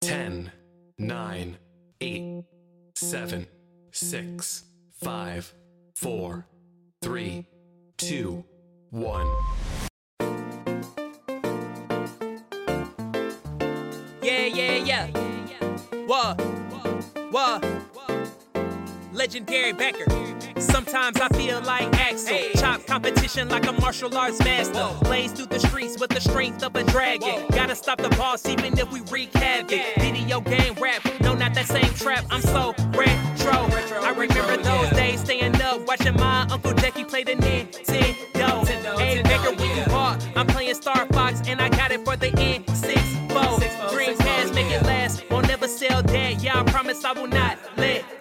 10, 9, 8, 7, 6, 5, 4, 3, 2, 1. Yeah, yeah, yeah. What? What? Legendary Baker. Sometimes I feel like Axel. Chop competition like a martial arts master. Blaze through the streets with the strength of a dragon. Gotta stop the boss even if we wreak havoc. Video game rap, no, not that same trap. I'm so retro. I remember those days staying up, watching my Uncle Jackie play the Nintendo. Hey, Baker, when you bought, I'm playing Star Fox and I got it for the N64. Dreamcast, make it last. Won't never sell that. Yeah, I promise I will not let go. Blow the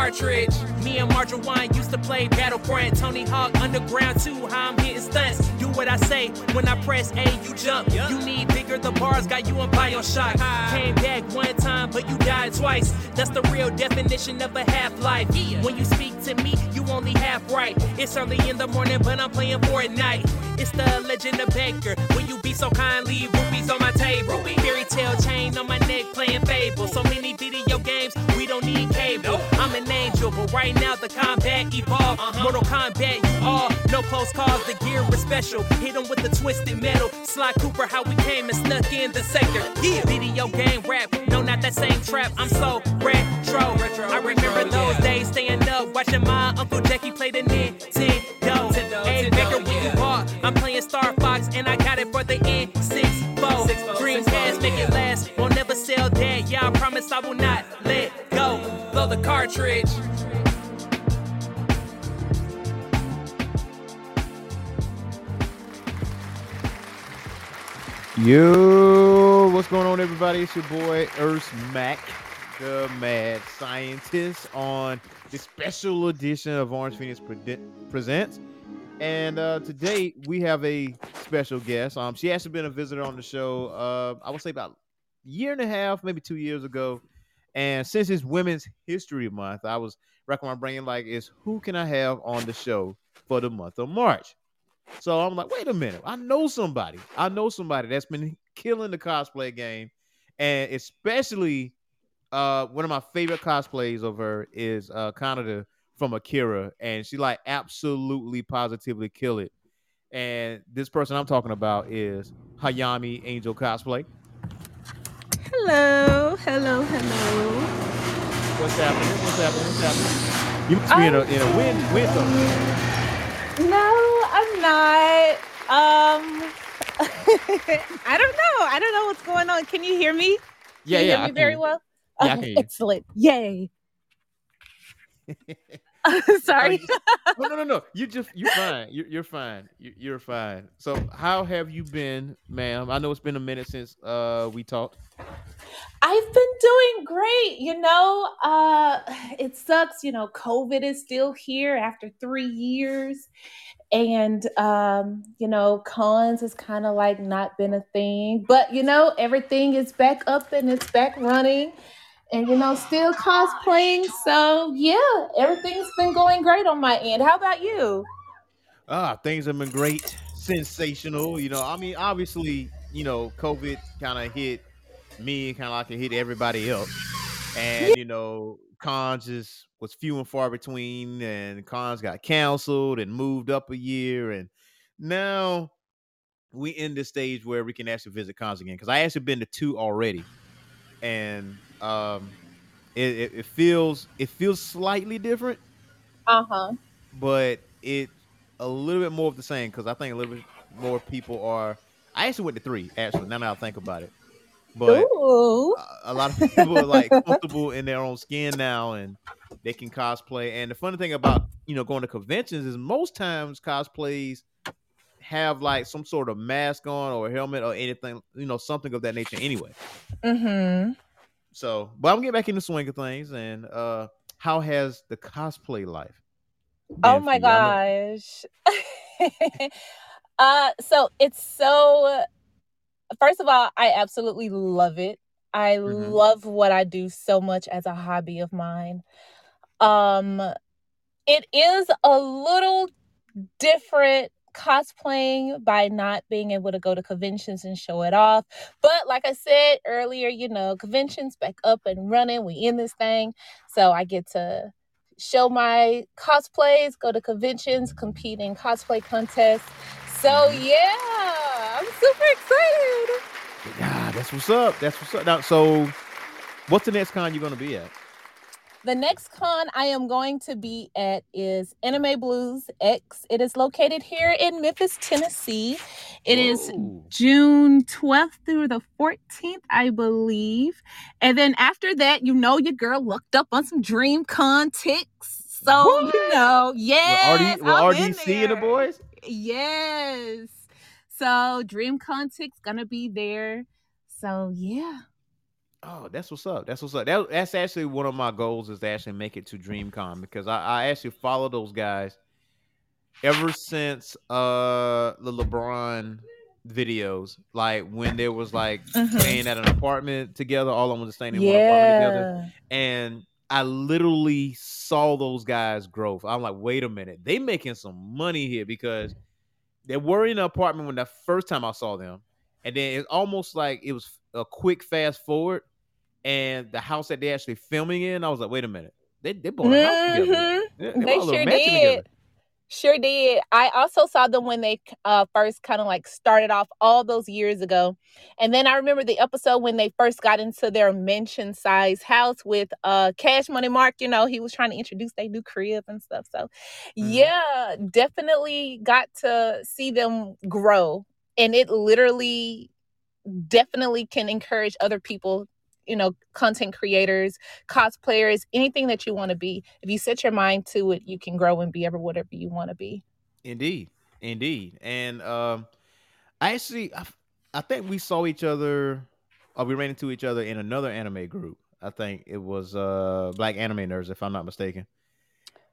cartridge. Me and Marjorie Wine used to play Battleground, Tony Hawk Underground 2. How I'm hitting stunts. Do what I say. When I press A, you jump. You need bigger. The bars got you on Bioshock. Came back one time, but you died twice. That's the real definition of a half life. When you speak to me, you only half right. It's early in the morning, but I'm playing Fortnite. It's the legend of Baker. Will you be so kind? Leave rupees on my table. Fairy tale chain on my neck, playing Fable. So many video games, don't need cable. I'm an angel, but right now the combat evolved. Mortal Kombat, you all no close calls. The gear was special. Hit 'em with the twisted metal. Sly Cooper, how we came and snuck in the sector. Yeah, video game rap, no, not that same trap. I'm so retro. I remember those days staying up, watching my Uncle Jackie play the Nintendo. Hey, Baker, when you bought, I'm playing Star Fox and I got it for the N64. Dreamcast, make it last. Won't never sell that. Yeah, I promise I will not let go. Blow the cartridge. Yo, what's going on, everybody? It's your boy Earth Mac, the mad scientist, on the special edition of Orange Phoenix Prede- Presents. And uh, today we have a special guest. Um, she actually been a visitor on the show. Uh, I would say about a year and a half, maybe two years ago. And since it's Women's History Month, I was racking my brain like, is who can I have on the show for the month of March? So I'm like, wait a minute, I know somebody. I know somebody that's been killing the cosplay game, and especially uh one of my favorite cosplays of her is uh Kaneda from Akira, and she like absolutely positively kill it. And this person I'm talking about is Hayami Angel Cosplay. Hello, hello, hello. What's happening? What's happening? What's happening? You must be in a in a wind wind zone. No, I'm not. Um, I don't know. I don't know what's going on. Can you hear me? Yeah, Can you yeah. hear I me very well. Yeah, I Okay, can excellent. Yay. Sorry. no, no, no, no. You just you're fine. You're, you're fine. You're, you're fine. So, how have you been, ma'am? I know it's been a minute since uh we talked. I've been doing great. You know, uh, it sucks. You know, COVID is still here after three years. And, um, you know, cons has kind of like not been a thing. But, you know, everything is back up and it's back running. And, you know, still cosplaying. So, yeah, everything's been going great on my end. How about you? Ah, things have been great, sensational. You know, I mean, obviously, you know, COVID kind of hit me, kind of like it hit everybody else, and you know, cons just was few and far between, and cons got canceled and moved up a year, and now we in this stage where we can actually visit cons again. Because I actually been to two already, and um, it, it, it feels it feels slightly different Uh huh. but it a little bit more of the same because I think a little bit more people are. I actually went to three actually. Now that I think about it, but Ooh. a- lot of people are like comfortable in their own skin now, and they can cosplay. And the funny thing about you know going to conventions is most times cosplays have like some sort of mask on or a helmet or anything, you know, something of that nature anyway. Mm-hmm. So, but I'm getting back in the swing of things. And uh how has the cosplay life? Oh my? Gosh. uh so it's so first of all, I absolutely love it. I Mhm. love what I do so much as a hobby of mine. Um it is a little different cosplaying by not being able to go to conventions and show it off. But like I said earlier, you know, conventions back up and running. We in this thing. So I get to show my cosplays, go to conventions, compete in cosplay contests. So Mhm. yeah, I'm super excited. Yeah, that's what's up. That's what's up. Now, so what's the next con you're gonna be at? The next con I am going to be at is Anime Blues X. It is located here in Memphis, Tennessee. It is. June 12th through the 14th, I believe. And then after that, you know your girl looked up on some DreamCon ticks. So, you know, Will yes. RD, will in RDC and the boys? Yes. So DreamCon ticks gonna be there. So yeah. Oh, that's what's up. That's what's up. That, that's actually one of my goals is to actually make it to DreamCon because I, I actually follow those guys ever since uh the LeBron videos. Like when there was like Mhm. staying at an apartment together, all of them was staying in one apartment together. Yeah. And I literally saw those guys grow. I'm like, wait a minute, they making some money here because they were in an apartment when the first time I saw them, and then it's almost like it was a quick fast forward, and the house that they actually filming in, I was like, wait a minute, they they bought a house together. Mhm. They, They a sure did. together. Sure did. I also saw them when they uh, first kind of like started off all those years ago. And then I remember the episode when they first got into their mansion size house with uh, Cash Money Mark. You know, he was trying to introduce their new crib and stuff. So, Mhm. yeah, definitely got to see them grow. And it literally definitely can encourage other people you know content creators cosplayers anything that you want to be if you set your mind to it you can grow and be ever whatever you want to be Indeed, indeed, and um, I actually, I, I think we saw each other, or we ran into each other in another anime group. I think it was uh Black Anime Nerds, if I'm not mistaken.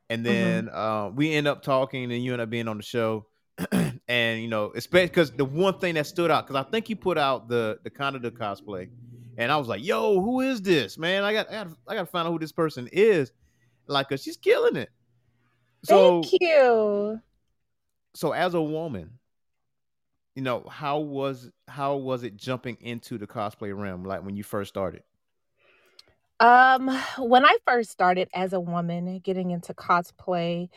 And then uh, we end up talking, and you end up being on the show. and you know, especially because the one thing that stood out, because I think you put out the the kind of the Kaneda cosplay, and I was like, "Yo, who is this man? I got I got I got to find out who this person is." Like, cause she's killing it. So thank you so as a woman you know how was how was it jumping into the cosplay realm like when you first started um when i first started as a woman getting into cosplay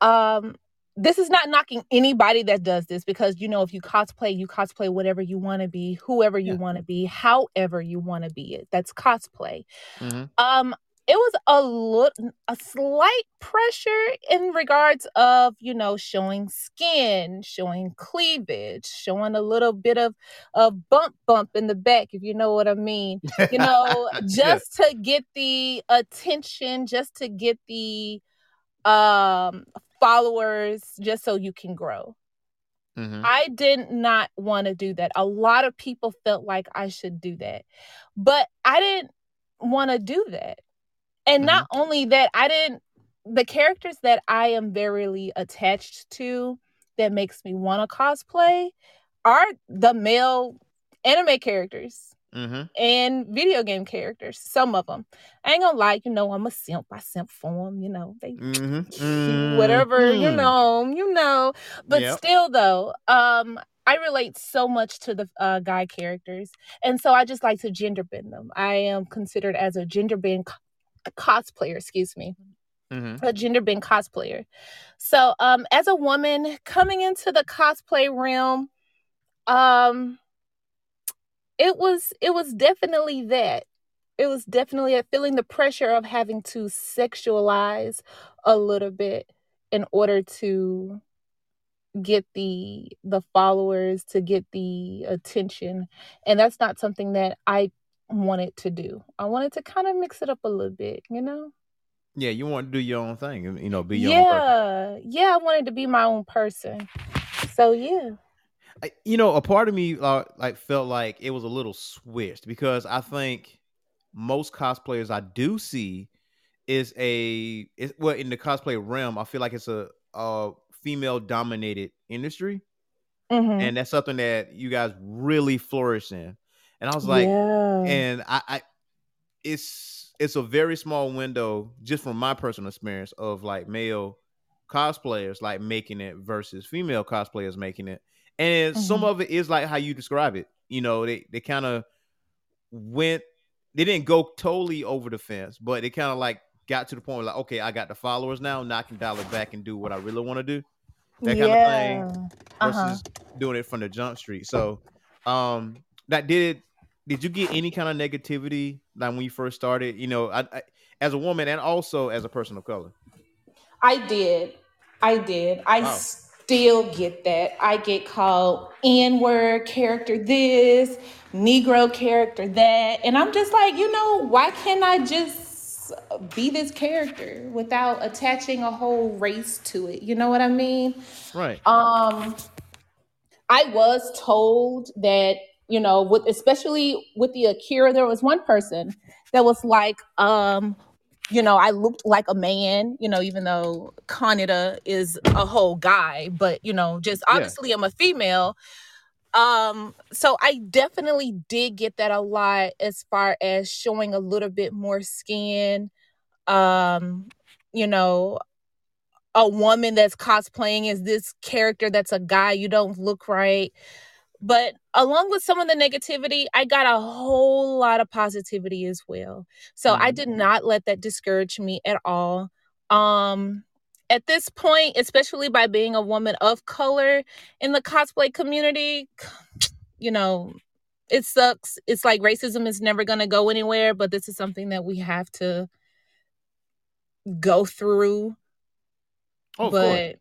um this is not knocking anybody that does this because you know if you cosplay you cosplay whatever you want to be whoever you Yeah. want to be however you want to be it that's cosplay Mhm. um it was a little a slight pressure in regards of you know showing skin showing cleavage showing a little bit of a bump bump in the back if you know what i mean you know Yeah. just to get the attention just to get the um followers just so you can grow Mhm. I did not want to do that. A lot of people felt like I should do that. But I didn't want to do that. And not only that, I didn't the characters that I am very attached to that makes me want to cosplay are the male anime characters Mhm. and video game characters. Some of them. I ain't gonna lie, you know, I'm a simp. I simp for them, you know. They Mhm. whatever you Mhm. know you know but Yep. still though um i relate so much to the uh, guy characters and so i just like to gender bend them i am considered as a gender bend co- cosplayer excuse me Mhm. a gender bend cosplayer so um as a woman coming into the cosplay realm um it was it was definitely that. It was definitely a feeling the pressure of having to sexualize a little bit in order to get the the followers to get the attention. And that's not something that i wanted to do. I wanted to kind of mix it up a little bit you know? Yeah you want to do your own thing you know be your own yeah. Yeah i wanted to be my own person. So yeah I- you know a part of me uh, like felt like it was a little switched because i think most cosplayers i do see is a is well in the cosplay realm i feel like it's a, a female dominated industry Mhm. and that's something that you guys really flourish in and i was like yeah. and I, I it's it's a very small window just from my personal experience of like male cosplayers like making it versus female cosplayers making it, and mm-hmm. some of it is like how you describe it. You know, they they kind of went, they didn't go totally over the fence, but they kind of like got to the point where like, okay, I got the followers now, now I can dial it back and do what I really want to do. That yeah. kind of thing versus uh-huh. doing it from the jump street. So, um, that did it did you get any kind of negativity like when you first started? You know, I, I, as a woman and also as a person of color. I did. I did. I wow. Still get that. I get called N word character this, Negro character that. And I'm just like, you know, why can't I just be this character without attaching a whole race to it? You know what I mean? Right. Um I was told that, you know, with especially with the Akira, there was one person that was like, um, you know, I looked like a man, you know, even though Kaneda is a whole guy, but you know, just obviously yeah. I'm a female. Um, so I definitely did get that a lot as far as showing a little bit more skin. Um, you know, a woman that's cosplaying as this character that's a guy, you don't look right. But along with some of the negativity, I got a whole lot of positivity as well. So mm-hmm. I did not let that discourage me at all. Um at this point, especially by being a woman of color in the cosplay community, you know, it sucks. It's like racism is never going to go anywhere, but this is something that we have to go through. Oh, but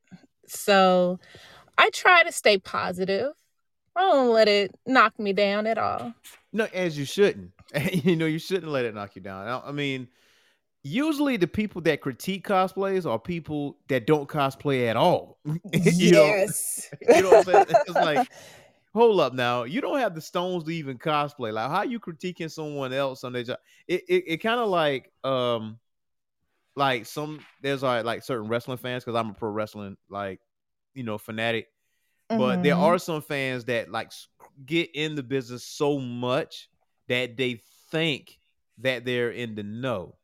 so I try to stay positive. I don't let it knock me down at all. No, as you shouldn't. you know, you shouldn't let it knock you down. I mean, usually the people that critique cosplays are people that don't cosplay at all. yes. Know, you know what I'm saying? It's like, hold up now. You don't have the stones to even cosplay. Like, how are you critiquing someone else on their job? It it, it kind of like um like some there's like like certain wrestling fans because I'm a pro wrestling like you know fanatic Mm-hmm. But there mm-hmm. are some fans that like get in the business so much that they think that they're in the know.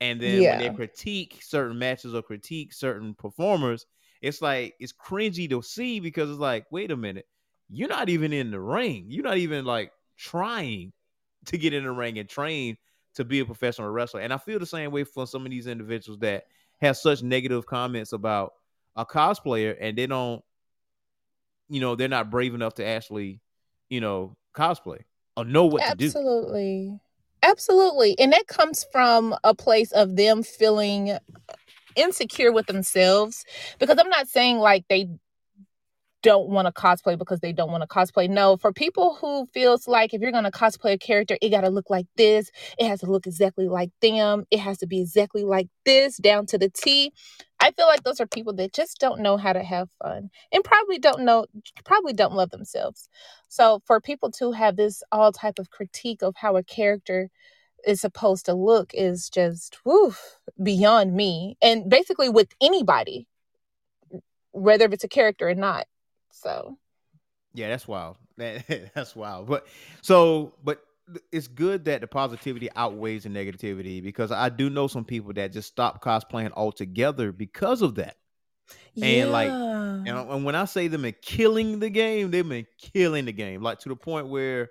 And then yeah. when they critique certain matches or critique certain performers, it's like it's cringy to see because it's like, wait a minute, you're not even in the ring. You're not even like trying to get in the ring and train to be a professional wrestler. And I feel the same way for some of these individuals that have such negative comments about a cosplayer and they don't you know, they're not brave enough to actually, you know, cosplay or know what Absolutely. to do. Absolutely. Absolutely. And that comes from a place of them feeling insecure with themselves because I'm not saying like they don't want to cosplay because they don't want to cosplay. No, for people who feels like if you're going to cosplay a character, it got to look like this. It has to look exactly like them. It has to be exactly like this down to the T. I feel like those are people that just don't know how to have fun and probably don't know probably don't love themselves. So for people to have this all type of critique of how a character is supposed to look is just beyond me and basically with anybody whether if it's a character or not so yeah, that's wild. That, that's wild. But so, but it's good that the positivity outweighs the negativity because I do know some people that just stop cosplaying altogether because of that. Yeah. And like, and, and when I say them in killing the game, they've been killing the game, like to the point where,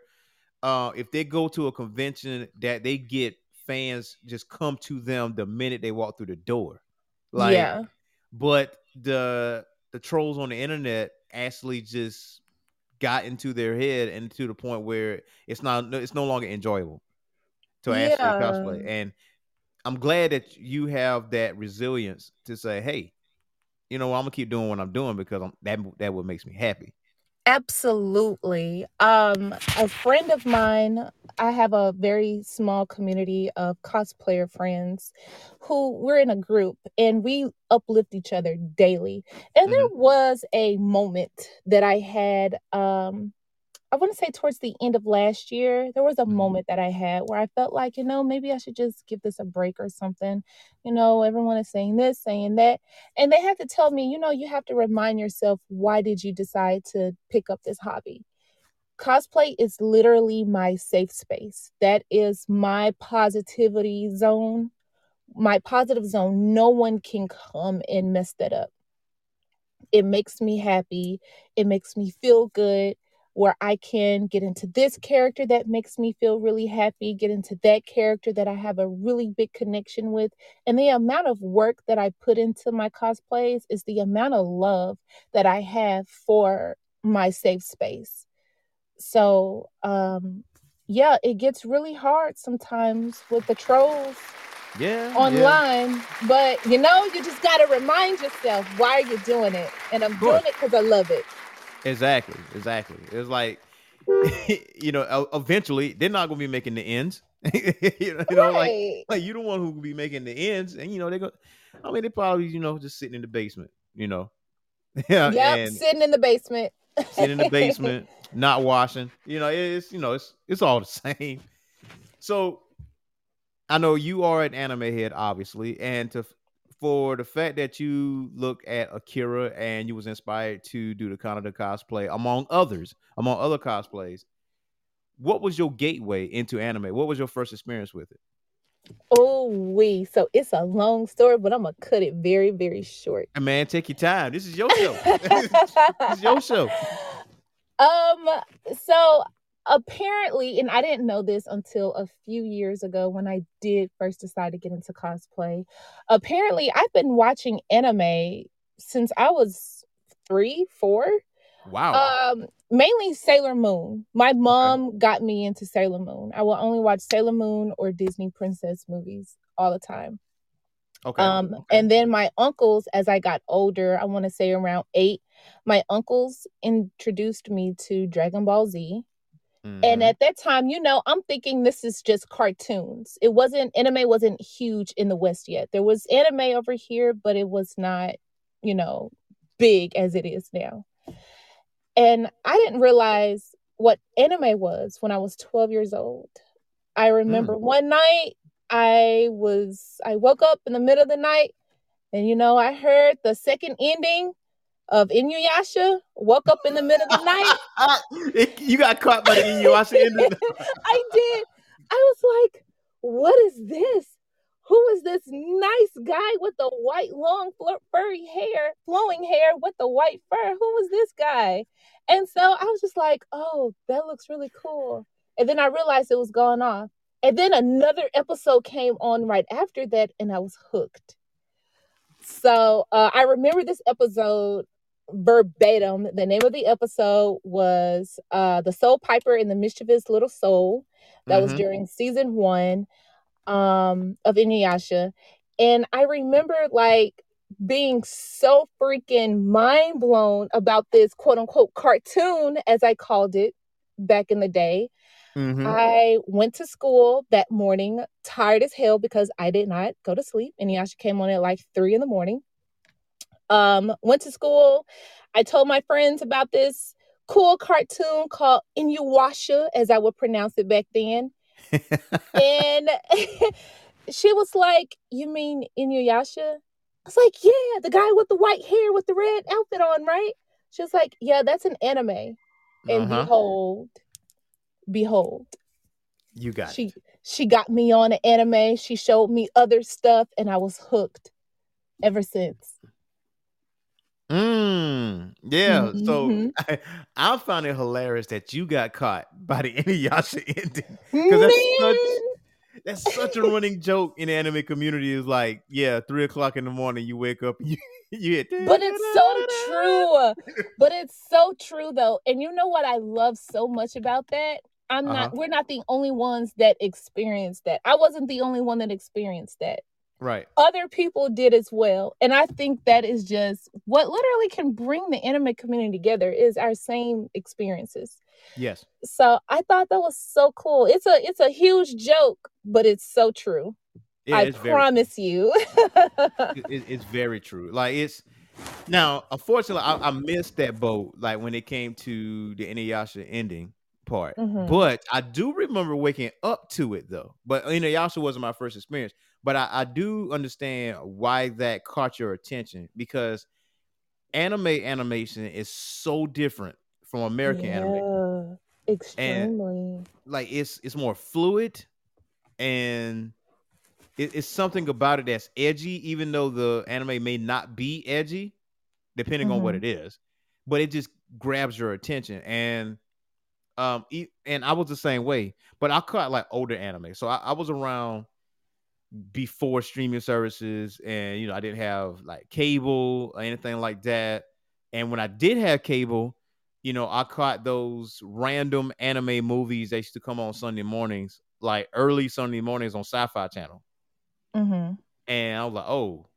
uh, if they go to a convention, that they get fans just come to them the minute they walk through the door. Like, yeah. But the the trolls on the internet actually just got into their head and to the point where it's not it's no longer enjoyable to yeah. actually cosplay. And I'm glad that you have that resilience to say, hey, you know, I'm gonna keep doing what I'm doing because I'm, that that what makes me happy. Absolutely. Um, a friend of mine, I have a very small community of cosplayer friends who we're in a group and we uplift each other daily. And there mm-hmm. was a moment that I had um I want to say towards the end of last year, there was a mm-hmm. moment that I had where I felt like, you know, maybe I should just give this a break or something. You know, everyone is saying this, saying that. And they had to tell me, you know, you have to remind yourself, why did you decide to pick up this hobby? Cosplay is literally my safe space. That is my positivity zone, my positive zone. No one can come and mess that up. it makes me happy. It makes me feel good where I can get into this character that makes me feel really happy, get into that character that I have a really big connection with. And the amount of work that I put into my cosplays is the amount of love that I have for my safe space. So, um, yeah, it gets really hard sometimes with the trolls Yeah. yeah. online, but you know, you just got to remind yourself why are you doing it? And I'm doing it because I love it. Exactly. Exactly. It's like you know, eventually they're not gonna be making the ends. you know, you know, like like you the one who will be making the ends, and you know they go. I mean, they probably you know just sitting in the basement. You know, yeah, Yep, sitting in the basement. sitting in the basement, not washing. You know, it's you know it's it's all the same. So I know you are an anime head, obviously, and to for the fact that you look at Akira and you was inspired to do the Kaneda cosplay, among others, among other cosplays. What was your gateway into anime? What was your first experience with it? Oh, we. So it's a long story, but I'm gonna cut it very, very short. And man, take your time. This is your show. this is your show. Um, so apparently, and I didn't know this until a few years ago when I did first decide to get into cosplay. Apparently, I've been watching anime since I was three, four. Wow. Um, mainly Sailor Moon. My mom got me into Sailor Moon. I will only watch Sailor Moon or Disney princess movies all the time. okay. Um, okay. and then my uncles, as I got older, I want to say around eight, my uncles introduced me to Dragon Ball Z. And Mhm. at that time, you know, I'm thinking this is just cartoons. It wasn't anime wasn't huge in the West yet. There was anime over here, but it was not, you know, big as it is now. And I didn't realize what anime was when I was 12 years old. I remember one night I was I woke up in the middle of the night and you know I heard the second ending of Inuyasha. Woke up in the middle of the night. It- you got caught by the Inuyasha. I did. I was like, what is this? Who is this nice guy with the white, long, furry hair, flowing hair with the white fur? Who was this guy? And so I was just like, oh, that looks really cool. And then I realized it was going off. And then another episode came on right after that, and I was hooked. So uh, I remember this episode verbatim. The name of the episode was uh, The Soul Piper and the Mischievous Little Soul. That was Mhm. during season one um, of Inuyasha. And I remember like being so freaking mind blown about this quote unquote cartoon, as I called it back in the day. Mhm. I went to school that morning, tired as hell because I did not go to sleep. Inuyasha came on at like three in the morning. Um, went to school. I told my friends about this cool cartoon called Inuyasha, as I would pronounce it back then. And she was like, You mean Inuyasha? I was like, Yeah, the guy with the white hair with the red outfit on, right? She was like, Yeah, that's an anime. And Uh-huh. behold, behold, You got she it. she got me on an anime. She showed me other stuff, and I was hooked ever since. Mm, yeah. So Mhm. I, I found it hilarious that you got caught by the Inuyasha ending. that's such- That's such a running joke in the anime community. Is like, yeah, three o'clock in the morning, you wake up, you you hit. but it's so true. But it's so true though. And you know what I love so much about that? I'm not Uh-huh. we're not the only ones that experienced that. I wasn't the only one that experienced that. Right. Other people did as well. And I think that is just what literally can bring the intimate community together is our same experiences. Yes. So I thought that was so cool. It's a it's a huge joke, but it's so true. Yeah, I it's very. promise you. it- it- it's very true. Like it's now, unfortunately, I, I missed that boat. Like when it came to the Inuyasha ending part, Mhm. but I do remember waking up to it though. But Inuyasha wasn't my first experience. But I, I do understand why that caught your attention because anime animation is so different from American anime. Yeah, extremely. Like it's it's more fluid and it, it's something about it that's edgy, even though the anime may not be edgy. depending on what Mhm. it is. But it just grabs your attention, and um, and I was the same way. But I caught like older anime, so I, I was around before streaming services, and you know I didn't have like cable or anything like that. And when I did have cable, you know, I caught those random anime movies that used to come on Sunday mornings, like early Sunday mornings on Sci-Fi Channel. Mhm. And I was like, oh,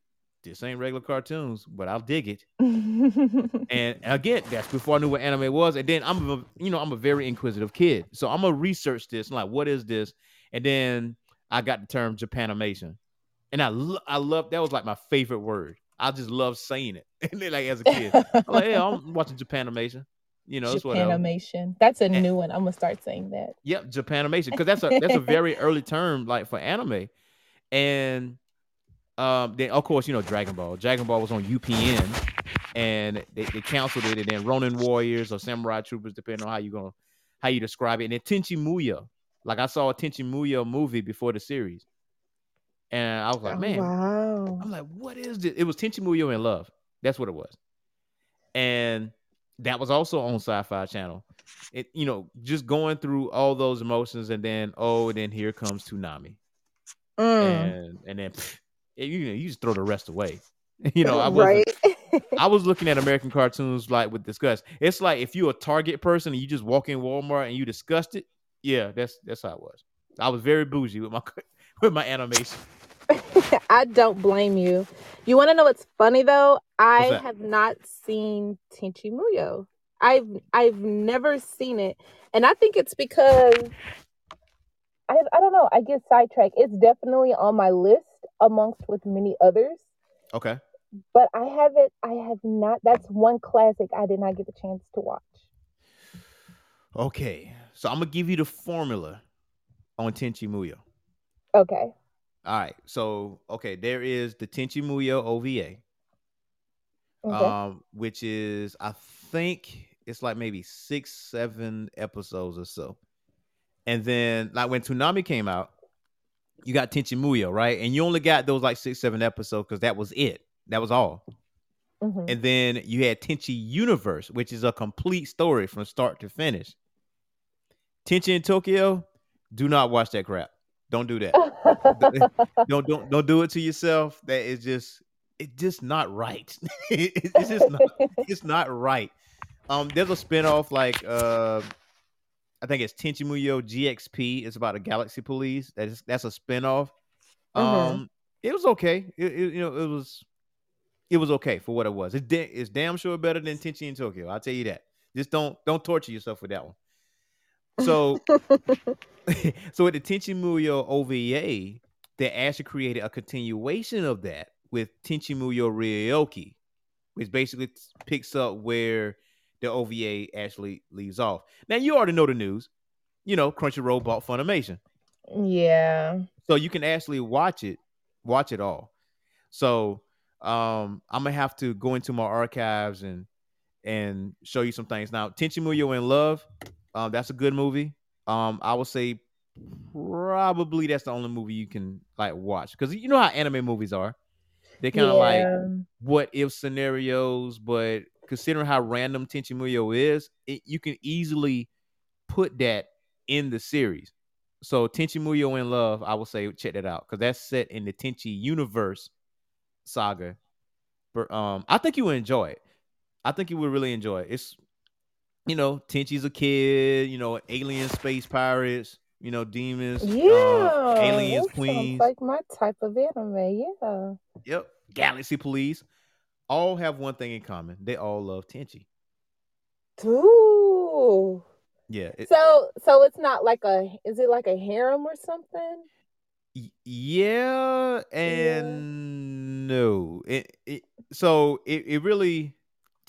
this ain't regular cartoons, but I'll dig it. And again, that's before I knew what anime was. And then I'm, a, you know, I'm a very inquisitive kid, so I'm gonna research this. I'm like, what is this? And then I got the term Japanimation, and I, lo- I love that was like my favorite word. I just love saying it. And then, like as a kid, I'm like, yeah, I'm watching Japanimation. You know, it's whatever. Japanimation. That's a And- new one. I'm gonna start saying that. Yep, Japanimation, because that's a that's a very early term like for anime, and um then of course you know Dragon Ball. Dragon Ball was on UPN, and they, they canceled it, and then Ronin Warriors or Samurai Troopers, depending on how you gonna how you describe it, and then Tenchi Muyo. Like I saw a Tenchi Muyo movie before the series, and I was like, Oh, man, wow. I'm like, what is this? It was Tenchi Muyo in Love. That's what it was. And that was also on Sci-Fi Channel. It, you know, just going through all those emotions, and then oh, and then here comes Toonami, Mm. and and then pff, you know, you just throw the rest away. You know, I was right. I was looking at American cartoons like with disgust. It's like if you're a Target person and you just walk in Walmart and you disgust it. Yeah, that's that's how it was. I was very bougie with my with my animation. I don't blame you. You want to know what's funny though? I have not seen Tenchi Muyo. I've I've never seen it, and I think it's because I I don't know. I get sidetracked. It's definitely on my list amongst with many others, Okay. but I haven't. I have not. That's one classic I did not get the chance to watch. Okay. So I'm gonna give you the formula on Tenchi Muyo. Okay. All right. So okay, there is the Tenchi Muyo OVA, Okay. um, which is I think it's like maybe six, seven episodes or so. And then like when Toonami came out, you got Tenchi Muyo, right? And you only got those like six, seven episodes because that was it. That was all. Mhm. And then you had Tenchi Universe, which is a complete story from start to finish. Tenchi in Tokyo, do not watch that crap. Don't do that. don't don't don't do it to yourself. That is just it's just not right. It's just not it's not right. Um, there's a spinoff like uh, I think it's Tenchi Muyo GXP. It's about a galaxy police. That is that's a spinoff. Um, Mhm. it was okay. It, it- you know it was it was okay for what it was. It's da- it's damn sure better than Tenchi in Tokyo. I'll tell you that. Just don't don't torture yourself with that one. So so with the Tenchi Muyo OVA, they actually created a continuation of that with Tenchi Muyo Ryo-Ohki, which basically picks up where the OVA actually leaves off. Now you already know the news. You know, Crunchyroll bought Funimation. yeah. So you can actually watch it, watch it all. So um I'm gonna have to go into my archives and and show you some things. Now, Tenchi Muyo in Love, um, that's a good movie. Um, I would say probably that's the only movie you can like watch because you know how anime movies are. They kind of like what if scenarios, but considering how random Tenchi Muyo is, it, you can easily put that in the series. So Tenchi Muyo in Love, I will say check that out because that's set in the Tenchi universe saga. But um, I think you would enjoy it. I think you would really enjoy it. It's you know, Tenchi's a kid, you know, alien space pirates, you know, demons, Yeah. uh, aliens, queens. like my type of anime. Yeah. Yep. Galaxy Police all have one thing in common. They all love Tenchi. Ooh. Yeah. it- So so it's not like a is it like a harem or something? yeah and no. It, it so it, it really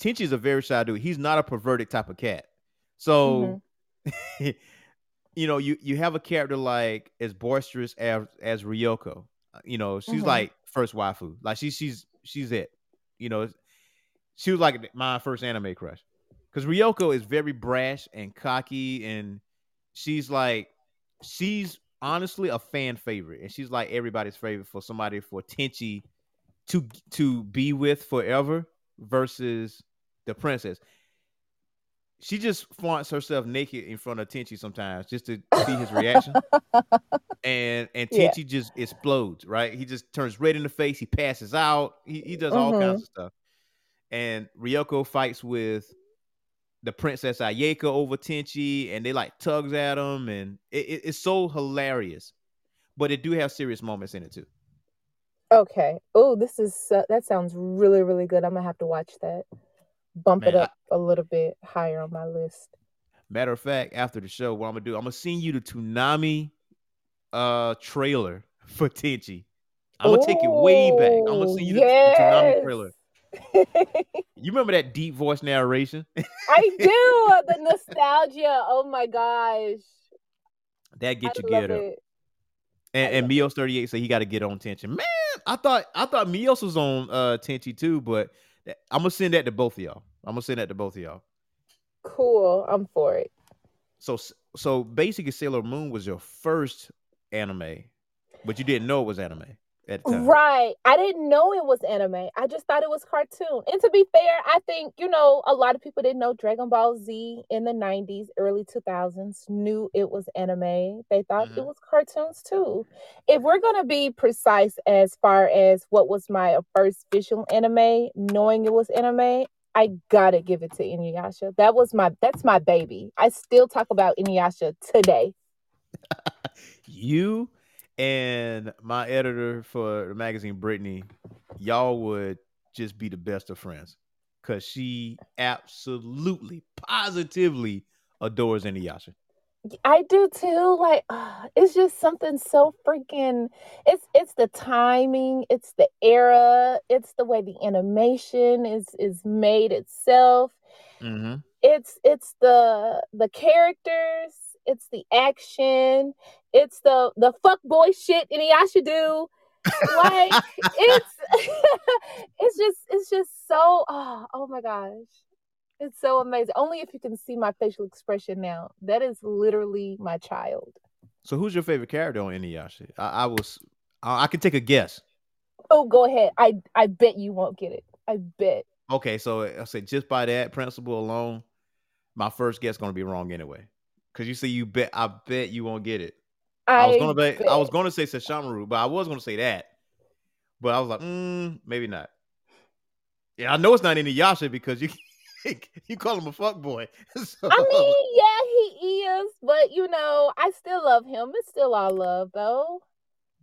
Tenchi's a very shy dude. He's not a perverted type of cat. So you know, you you have a character like as boisterous as as Ryoko. Uh, You know, she's Mhm. like first waifu. Like she she's she's it. You know, she was like my first anime crush. Because Ryoko is very brash and cocky, and she's like she's honestly a fan favorite, and she's like everybody's favorite for somebody for Tenchi to to be with forever. Versus the princess. She just flaunts herself naked in front of Tenchi sometimes just to see his reaction. and and Yeah. Tenchi just explodes, right? He just turns red in the face, he passes out, he, he does all Mhm. kinds of stuff. And Ryoko fights with the princess Ayeka over Tenchi, and they like tugs at him, and it, it- it's so hilarious. But it do have serious moments in it too. Okay. Oh, this is so- that sounds really really good. I'm gonna have to watch that. Bump it Man, I- up a little bit higher on my list. Matter of fact, after the show, what I'm gonna do, I'm gonna send you the Toonami uh trailer for Tenchi. I'm gonna take it way back. I'm gonna send you the, the Toonami yes. trailer. You remember that deep voice narration? I do the nostalgia. Oh my gosh, that I get you geared up. it. And, and Mios 38 said he got to get on Tenchi. Man, I thought I thought Mios was on uh Tenchi too, but I'm gonna send that to both of y'all. I'm gonna send that to both of y'all. Cool. I'm for it. So so basically, Sailor Moon was your first anime, but you didn't know it was anime at the time. Right. I didn't know it was anime. I just thought it was cartoon. And to be fair, I think, you know, a lot of people didn't know Dragon Ball Z in the 90s, early 2000s, knew it was anime. They thought it Mhm. was cartoons too. If we're going to be precise as far as what was my first visual anime, knowing it was anime, I gotta give it to Inuyasha. That was my that's my baby. I still talk about Inuyasha today. You and my editor for the magazine, Brittany, y'all would just be the best of friends because she absolutely, positively adores Inuyasha. I do too. Like ah, it's just something so freaking it's it's the timing, it's the era, it's the way the animation is is made itself. Mm-hmm. It's it's the the characters, it's the action, it's the the fuck boy shit Inuyasha do. Like it's it's just it's just so oh, oh my gosh. It's so amazing. Only if you can see my facial expression now. That is literally my child. So, who's your favorite character on Inuyasha? I, I was, I, I can take a guess. Oh, go ahead. I I bet you won't get it. I bet. Okay, so I say just by that principle alone, my first guess gonna be wrong anyway. Cause you say you bet, I bet you won't get it. I, was gonna bet, I was gonna say Sesshomaru, but I was gonna say that, but I was like, mm, maybe not. Yeah, I know it's not Inuyasha because you you call him a fuck boy. So, I mean, yeah, he is, but you know, I still love him. It's still all love, though.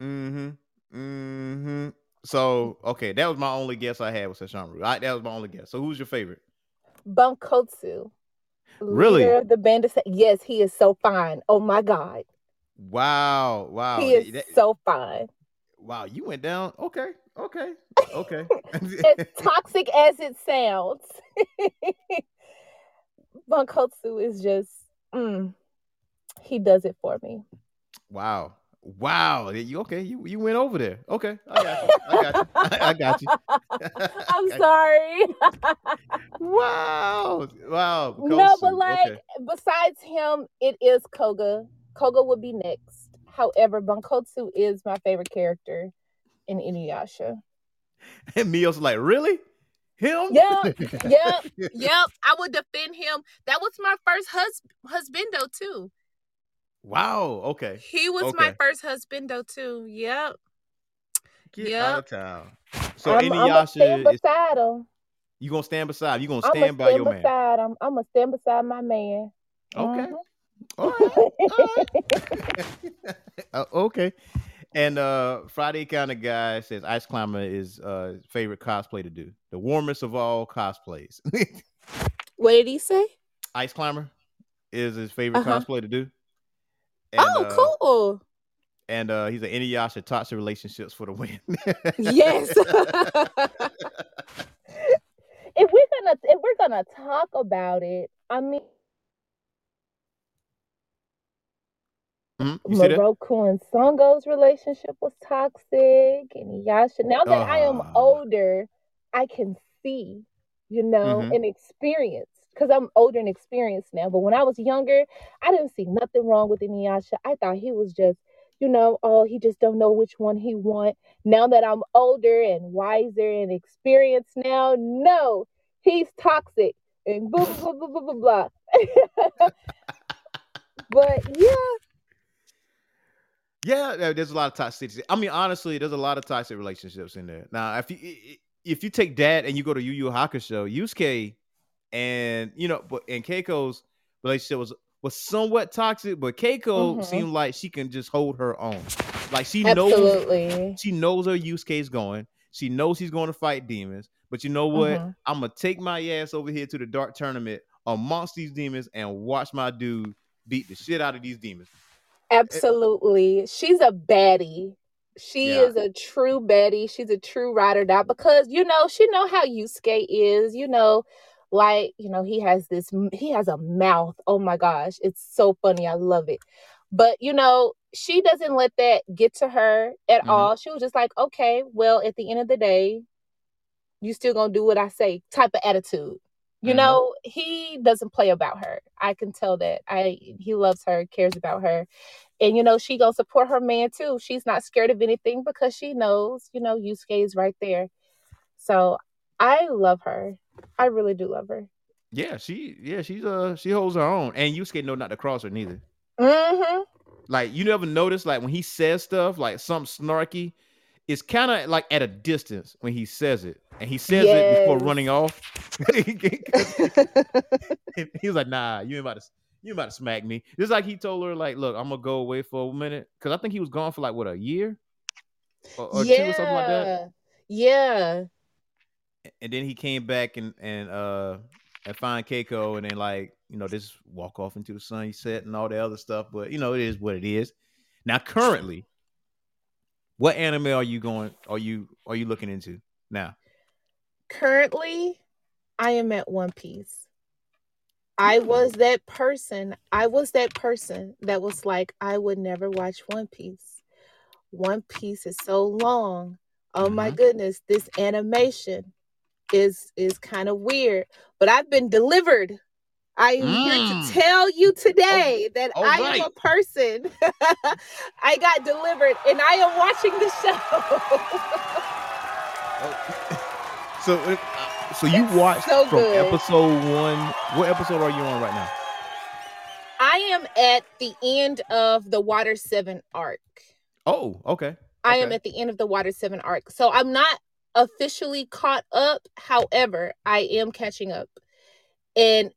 mm-hmm, mm-hmm. So okay, that was my only guess I had with Sesshomaru. I, that was my only guess. So who's your favorite? Bankotsu. Really? the band. of Yes, he is so fine. Oh my god, Wow, wow, he is that- so fine. wow. You went down. Okay, okay, okay. as toxic as it sounds. Bankotsu is just, mm, he does it for me. Wow. Wow. You okay? You you went over there. Okay. I got you. I got you. I got you. I'm Okay. sorry. Wow. Wow. no, but like, Okay. besides him, it is Koga. Koga would be next. However, Bankotsu is my favorite character in Inuyasha. And Mio's like, really? Him? Yep, Yep. Yep, I would defend him. That was my first hus- husbando too. Wow. Okay. He was my Okay. first husbando too. Yep. Get Yep. out of town. So I'm, I'ma stand Inuyasha is beside him. you gonna stand beside? You gonna I'm stand by stand your man? him. I'm gonna stand beside my man. Okay. Mhm. All right. All right. Uh, okay. And uh Friday kind of guy says Ice Climber is uh favorite cosplay to do. The warmest of all cosplays. What did he say? Ice Climber is his favorite Uh-huh. cosplay to do. And, oh, uh, cool. And uh he's an Inuyasha toxic relationships for the win. Yes. if we're gonna if we're gonna talk about it, I mean Mhm. Miroku and Sango's relationship was toxic and Yasha. Now that I am Ah. older, I can see, you know, Mhm. and experience. Because I'm older and experienced now. But when I was younger, I didn't see nothing wrong with Inuyasha. I thought he was just, you know, oh, he just don't know which one he want. Now that I'm older and wiser and experienced now, no, he's toxic and blah blah blah blah blah blah. but yeah, Yeah, there's a lot of toxicity. I mean, honestly, there's a lot of toxic relationships in there. Now, if you if you take that and you go to Yu Yu Hakusho, Yusuke and you know, but and Keiko's relationship was was somewhat toxic, but Keiko Mhm. seemed like she can just hold her own. Like she knows she knows her Yusuke's going. She knows she's going to fight demons. But you know what? Mhm. I'm gonna take my ass over here to the dark tournament amongst these demons and watch my dude beat the shit out of these demons. Absolutely. She's a baddie. She Yeah. is a true baddie. She's a true rider now because you know, she know how Yusuke is, you know, like, you know, he has this he has a mouth. Oh my gosh, it's so funny. I love it. But you know, she doesn't let that get to her at Mhm. all. She was just like, "Okay, well, at the end of the day, you still to do what I say." type of attitude. You Mhm. know, he doesn't play about her. I can tell that. I he loves her, cares about her. And you know, she gonna support her man too. She's not scared of anything because she knows, you know, Yusuke is right there. So I love her. I really do love her. Yeah, she yeah, she's uh she holds her own. And Yusuke know not to cross her neither. Mm-hmm. Like you never notice, like when he says stuff like something snarky, it's kind of like at a distance when he says it, and he says it before running off. he was like, "Nah, you ain't about to, you about to smack me." Just like he told her, like, "Look, I'm gonna go away for a minute," because I think he was gone for like what a year or, or two or something like that. Yeah. And then he came back and and uh and find Keiko, and then like you know just walk off into the sun sunset and all the other stuff. But you know it is what it is. Now currently, what anime are you going? Are you are you looking into now? Currently, I am at One Piece. I was that person. I was that person that was like, I would never watch One Piece. One Piece is so long. Oh my Mhm. goodness, this animation is is kind of weird. But I've been delivered. I am here Mm. to tell you today that I right. am a person. I got delivered and I am watching the show. So uh, so you It's watched so from good. episode one. What episode are you on right now? I am at the end of the Water 7 arc. Oh, okay. I am at the end of the Water 7 arc. So I'm not officially caught up. However, I am catching up. And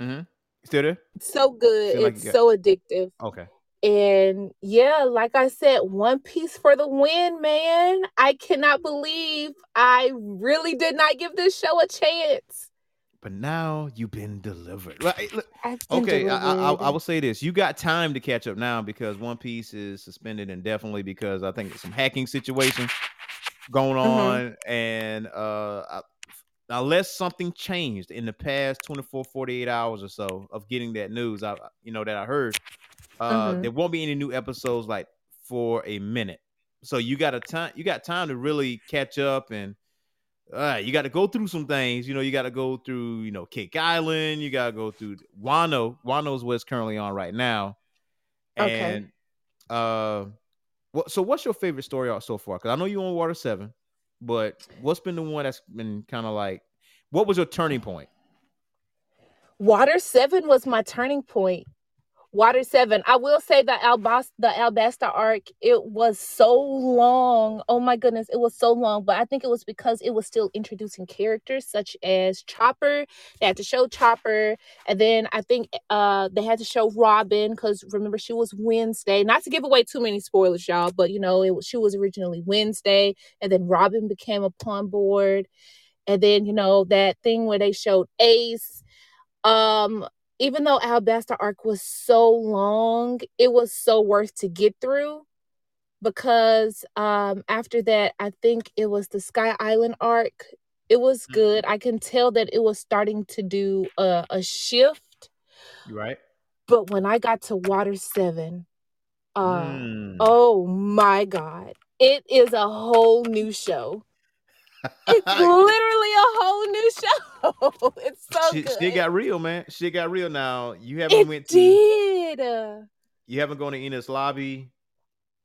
Mm-hmm. Still there? so good. Like it's got- so addictive. Okay. And yeah, like I said, One Piece for the win, man. I cannot believe I really did not give this show a chance. But now you've been delivered. Right, look, been Okay, I, I, I. I will say this: you got time to catch up now because One Piece is suspended indefinitely because I think there's some hacking situation going Mhm. on, and uh, I- unless something changed in the past 24, 48 hours or so of getting that news, I you know that I heard, uh, Mhm. there won't be any new episodes like for a minute. So you got a time, you got time to really catch up and. Uh, you got to go through some things. You know, you got to go through, you know, Cake Island. You got to go through Wano. Wano's what's currently on right now. Okay. And uh, what? So, what's your favorite story arc so far? Because I know you on Water Seven, but what's been the one that's been kind of like, what was your turning point? Water Seven was my turning point. Water Seven. I will say the Albas the Alabasta arc. It was so long. Oh my goodness, it was so long. But I think it was because it was still introducing characters such as Chopper. They had to show Chopper, and then I think uh they had to show Robin because remember she was Wednesday. Not to give away too many spoilers, y'all, but you know it she was originally Wednesday, and then Robin became a pawn board, and then you know that thing where they showed Ace um even though Alabasta arc was so long, it was so worth to get through because um after that I think it was the Sky Island arc. It was Mhm. good. I can tell that it was starting to do a, a shift, right? but when I got to Water 7, uh Mm. oh my god. It is a whole new show. It's literally a whole new show. It's so shit, good. shit got real, man. Shit got real. Now you haven't It went to did. God. You haven't gone to Enies Lobby,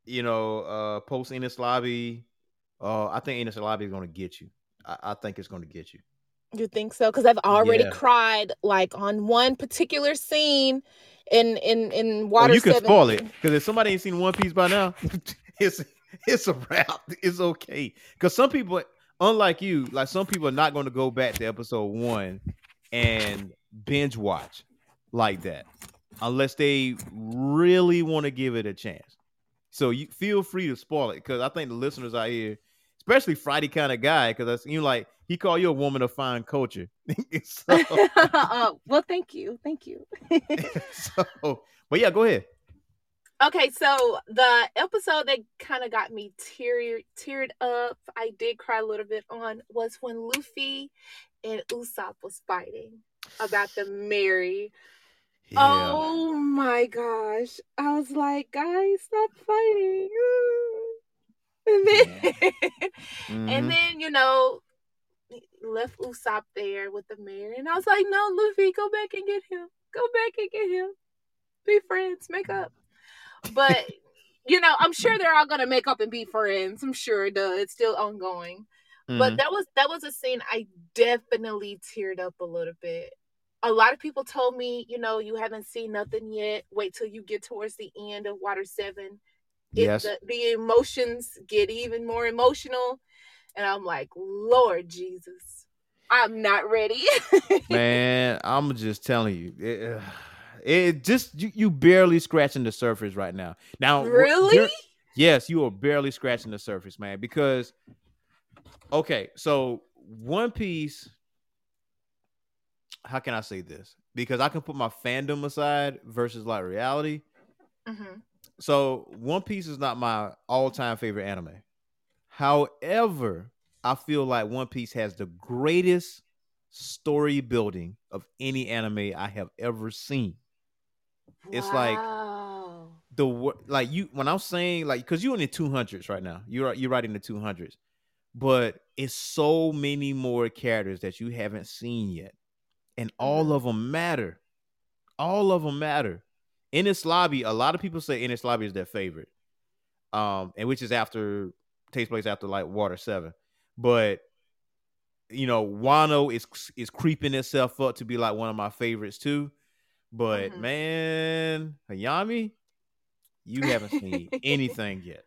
you know, uh post Enies Lobby. Uh, I think Enies Lobby is gonna get you. I, I think it's gonna get you. You think so? Because I've already Yeah. cried like on one particular scene in in in Oh, Water. you can 7. spoil it because if somebody ain't seen One Piece by now, it's it's a wrap. It's okay because some people, unlike you, like some people are not going to go back to episode one and binge watch like that unless they really want to give it a chance. So you feel free to spoil it because I think the listeners out here, especially Friday kind of guy, because that's you like he called you a woman of fine culture. so, uh, well, thank you, thank you. so, but yeah, go ahead. Okay, so the episode that kind of got me tear teared up, I did cry a little bit on, was when Luffy and Usopp was fighting about the Merry. Oh my gosh. I was like, guys, stop fighting. And then, Mhm. and then, you know, left Usopp there with the Merry. And I was like, no, Luffy, go back and get him. Go back and get him. Be friends, make up. But you know, I'm sure they're all gonna make up and be friends. I'm sure duh, it's still ongoing. But Mhm. that was that was a scene I definitely teared up a little bit. A lot of people told me, you know, you haven't seen nothing yet. Wait till you get towards the end of Water Seven. It- yes, the, the emotions get even more emotional. And I'm like, Lord Jesus, I'm not ready. man, I'm just telling you, it, uh, it just you, you barely scratching the surface right now. Now, really? Yes, you are barely scratching the surface, man. Because okay, so One Piece. How can I say this? Because I can put my fandom aside versus like reality. Mhm. So One Piece is not my all-time favorite anime. However, I feel like One Piece has the greatest story building of any anime I have ever seen. It's like- The like you when I'm saying like because you're in the 200s right now. You're you're right in the 200s, but it's so many more characters that you haven't seen yet, and all Mhm. of them matter. All of them matter. Enies Lobby, a lot of people say Enies Lobby is their favorite, um, and which is after takes place after like Water Seven, but you know Wano is is creeping itself up to be like one of my favorites too. But Mhm. man, Hayami, you haven't seen anything yet.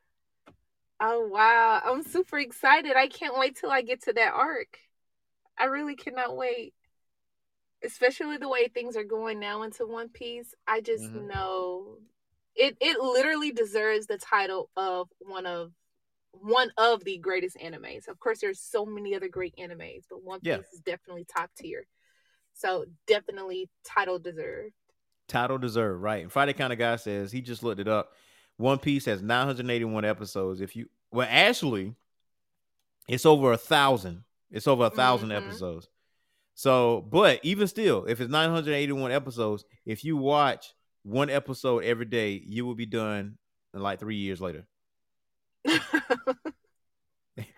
Oh wow, I'm super excited. I can't wait till I get to that arc. I really cannot wait. Especially the way things are going now into One Piece. I just Mhm. know it it literally deserves the title of one of one of the greatest animes. Of course there's so many other great animes, but One Piece Yeah. is definitely top tier. So definitely title deserved. Title deserved, right? And Friday kind of guy says he just looked it up. One Piece has 981 episodes. If you well, actually, it's over a thousand. It's over a 1000 Mhm. episodes. So, but even still, if it's 981 episodes, if you watch one episode every day, you will be done in like three years later.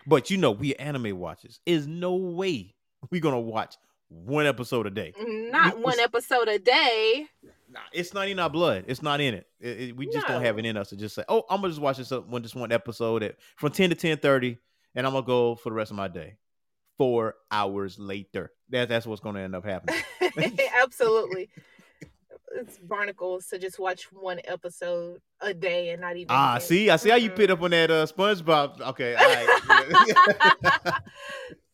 But you know, we anime watchers. Is no way we're gonna watch one episode a day. Not one episode a day. Nah, it's not in our blood. It's not in it. It- it- we just don't have it in us to just say, "Oh, I'm gonna just watch this up one just one episode at from 10 to 10:30, and I'm gonna go for the rest of my day." Four hours later, that, that's what's gonna end up happening. Absolutely. It's barnacles to just watch one episode a day and not even. ah, see, I see how you picked up on that uh, SpongeBob. Okay, all right.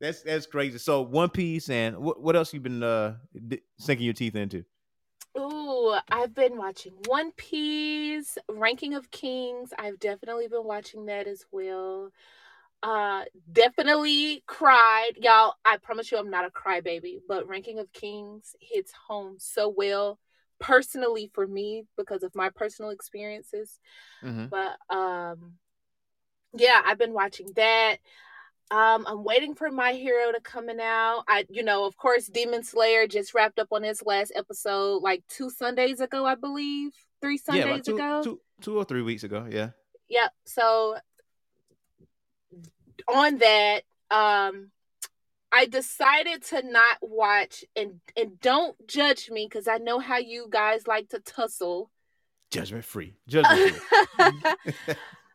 that's that's crazy. So One Piece and what what else you been uh d- sinking your teeth into? Ooh, I've been watching One Piece, Ranking of Kings. I've definitely been watching that as well. Uh, definitely cried, y'all. I promise you, I'm not a crybaby, but Ranking of Kings hits home so well, personally for me because of my personal experiences. Mhm. But um, yeah, I've been watching that. Um, I'm waiting for My Hero to coming out. I, you know, of course, Demon Slayer just wrapped up on its last episode like two Sundays ago, I believe, three Sundays yeah, like two, ago. two two or three weeks ago. Yeah. Yep. So on that, um, I decided to not watch and and don't judge me because I know how you guys like to tussle. Judgment free. Judgment free.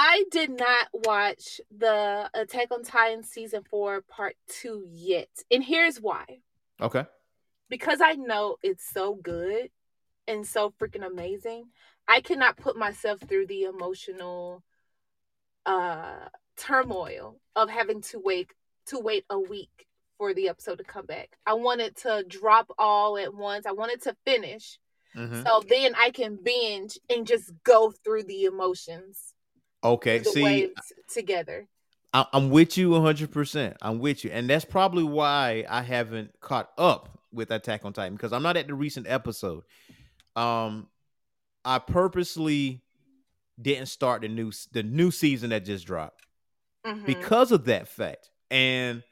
I did not watch the Attack on Titan season four part two yet. And here's why. okay. Because I know it's so good and so freaking amazing. I cannot put myself through the emotional uh turmoil of having to wait to wait a week for the episode to come back. I wanted to drop all at once. I wanted to finish. Mhm. So then I can binge and just go through the emotions. Okay. See, together. I, I'm with you 100%. I'm with you. And that's probably why I haven't caught up with Attack on Titan because I'm not at the recent episode. Um, I purposely didn't start the new the new season that just dropped Mhm. because of that fact. And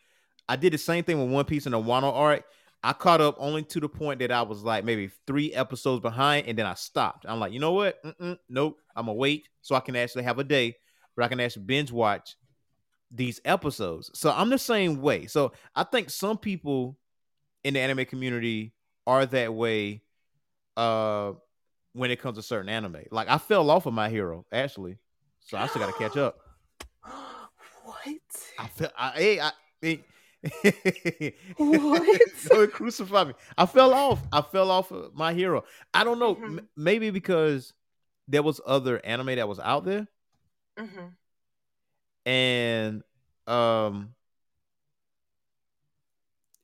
I did the same thing with One Piece and the Wano arc. I caught up only to the point that I was like maybe three episodes behind, and then I stopped. I'm like, you know what? Mm-mm, nope. I'm gonna wait so I can actually have a day where I can actually binge watch these episodes. So I'm the same way. So I think some people in the anime community are that way uh when it comes to certain anime. Like I fell off of my hero, actually. So I still gotta catch up. what? I fell I hey I, hey, What? Don't crucify me. I fell off. I fell off of my hero. I don't know. Mhm. m- maybe because there was other anime that was out there, hmm and um,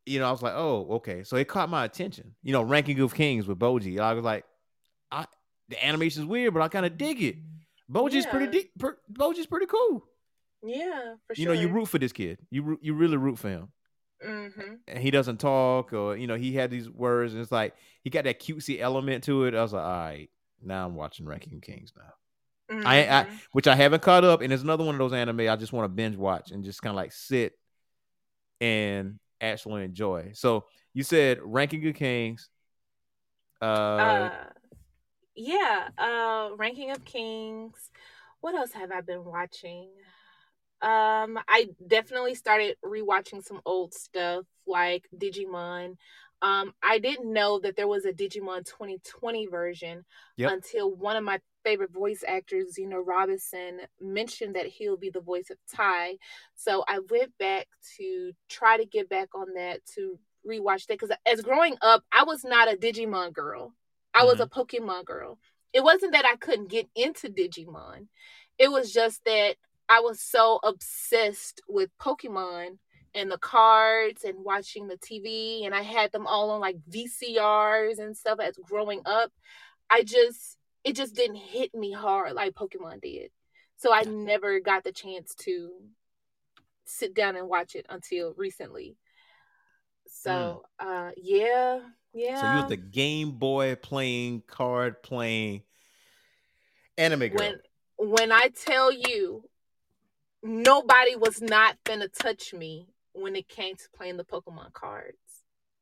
you know, I was like, oh, okay. So it caught my attention. You know, Ranking of Kings with Bojji. I was like, I the animation's weird, but I kind of dig it. Bojji's pretty Yeah. di- per, Bojji's pretty cool. Yeah, for You sure. You know, you root for this kid. You you really root for him. hmm and he doesn't talk or you know he had these words and it's like he got that cutesy element to it i was like all right now i'm watching ranking kings now I- I- Mhm. which i haven't caught up and it's another one of those anime i just want to binge watch and just kind of like sit and actually enjoy so you said ranking of kings uh, uh yeah uh ranking of kings what else have i been watching um i definitely started rewatching some old stuff like digimon um i didn't know that there was a digimon 2020 version Yep. until one of my favorite voice actors zeno robinson mentioned that he'll be the voice of Tai so i went back to try to get back on that to rewatch that because as growing up i was not a digimon girl I was a Pokemon girl. It wasn't that I couldn't get into Digimon. It was just that I was so obsessed with Pokemon and the cards and watching the TV and I had them all on like VCRs and stuff as growing up. I just it just didn't hit me hard like Pokemon did. So I never got the chance to sit down and watch it until recently. So uh yeah, yeah. so you're the game boy playing card playing anime girl when when I tell you nobody was not gonna touch me when it came to playing the Pokemon cards.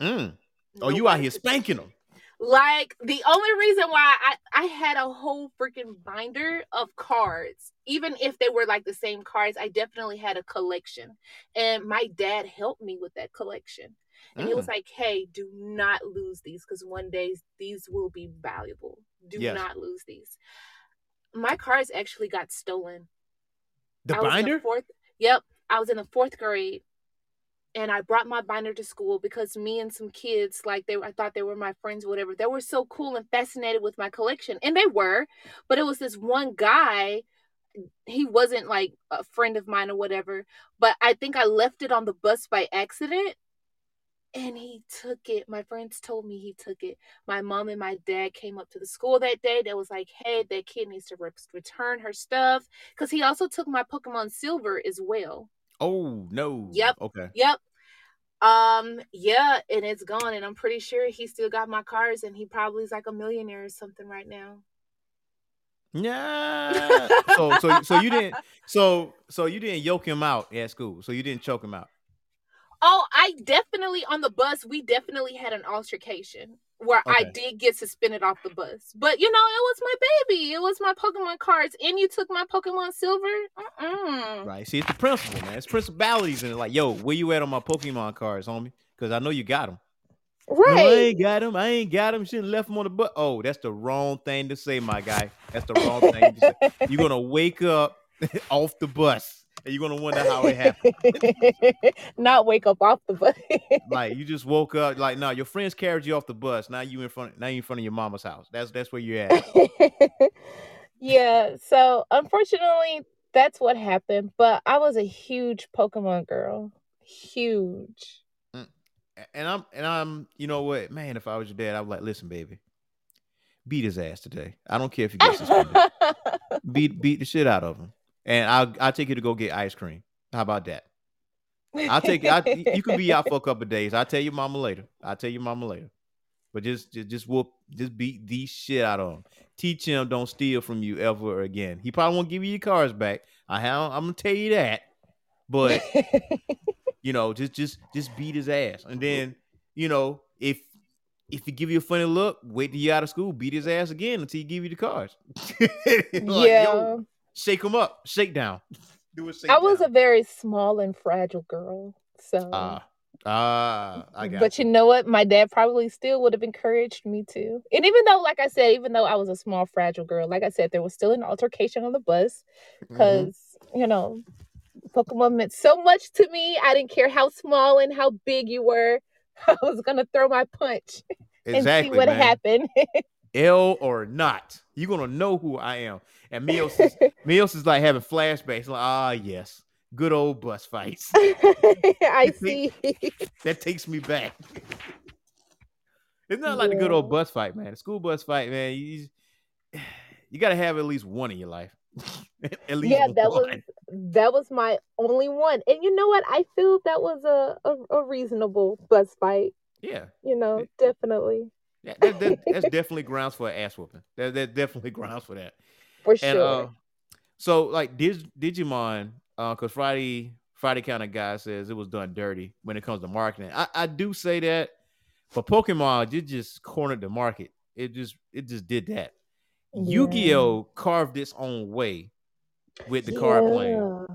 Mm. oh you out here spanking them Like the only reason why I I had a whole freaking binder of cards, even if they were like the same cards, I definitely had a collection. And my dad helped me with that collection. And he was Mm. like, "Hey, do not lose these because one day these will be valuable. Do Yes. not lose these." My cards actually got stolen. The I binder fourth. Yep, I was in the fourth grade, and I brought my binder to school because me and some kids, like they, I thought they were my friends, or whatever. They were so cool and fascinated with my collection, and they were. But it was this one guy. He wasn't like a friend of mine or whatever, but I think I left it on the bus by accident. And he took it. My friends told me he took it. My mom and my dad came up to the school that day. They was like, "Hey, that kid needs to re- return her stuff." Because he also took my Pokemon Silver as well. oh no Yep. okay Yep. Um, yeah, and it's gone. And I'm pretty sure he still got my cards and he probably is like a millionaire or something right now. Yeah. so so so you didn't so so you didn't yoke him out at school. So you didn't choke him out. Oh, I definitely on the bus, we definitely had an altercation. where I did get suspended off the bus. But you know, it was my baby. It was my Pokemon cards, and you took my Pokemon Silver. Mm-mm. Right. See, it's the principle, man. It's principalities, and it's like, yo, where you at on my Pokemon cards, homie? Because I know you got them. No, I ain't got him. I ain't got him. Shouldn't left him on the butt. Oh, that's the wrong thing to say, my guy. That's the wrong thing to say. You're gonna wake up off the bus, and you're gonna wonder how it happened. Not wake up off the bus. like you just woke up. Like, no, your friends carried you off the bus. Now you in front. Now you in front of your mama's house. That's that's where you're at. yeah. So unfortunately, that's what happened. But I was a huge Pokemon girl. Huge. Mm. And I'm and I'm. You know what, man? If I was your dad, I would like, listen, baby, beat his ass today. I don't care if you get suspended. beat beat the shit out of him, and I'll I'll take you to go get ice cream. How about that? I'll take you I, you can be out for a couple of days. I'll tell your mama later. I'll tell your mama later. But just just just whoop just beat the shit out of him. Teach him don't steal from you ever again. He probably won't give you your cars back. I have I'm gonna tell you that. But you know, just just just beat his ass. And then, you know, if if he give you a funny look, wait till you out of school, beat his ass again until he give you the cars. Like, yeah. yo, shake him up, shake down. Do a shake I was a very small and fragile girl. So ah ah I got but you know what? My dad probably still would have encouraged me to. And even though, like I said, even though I was a small, fragile girl, like I said, there was still an altercation on the bus because, you know, Pokemon meant so much to me. I didn't care how small and how big you were. I was going to throw my punch and exactly see what man. happened. Ill or not, you're gonna know who I am. And Mios is Mios is like having flashbacks, like, ah yes, good old bus fights. I see. that takes me back. It's not like the good old bus fight, man. The school bus fight, man. You, you got to have at least one in your life. at least yeah, that was that was my only one. And you know what? I feel that was a, a, a reasonable bus fight. yeah. You know, definitely. Yeah, that, that, that's definitely grounds for an ass whooping. That, that definitely grounds for that. For And sure. uh, so like Dig- Digimon, uh, because Friday Friday kind of guy says it was done dirty when it comes to marketing. I, I do say that, but Pokemon it just cornered the market. It just it just did that. Yu-Gi-Oh carved its own way with the card playing,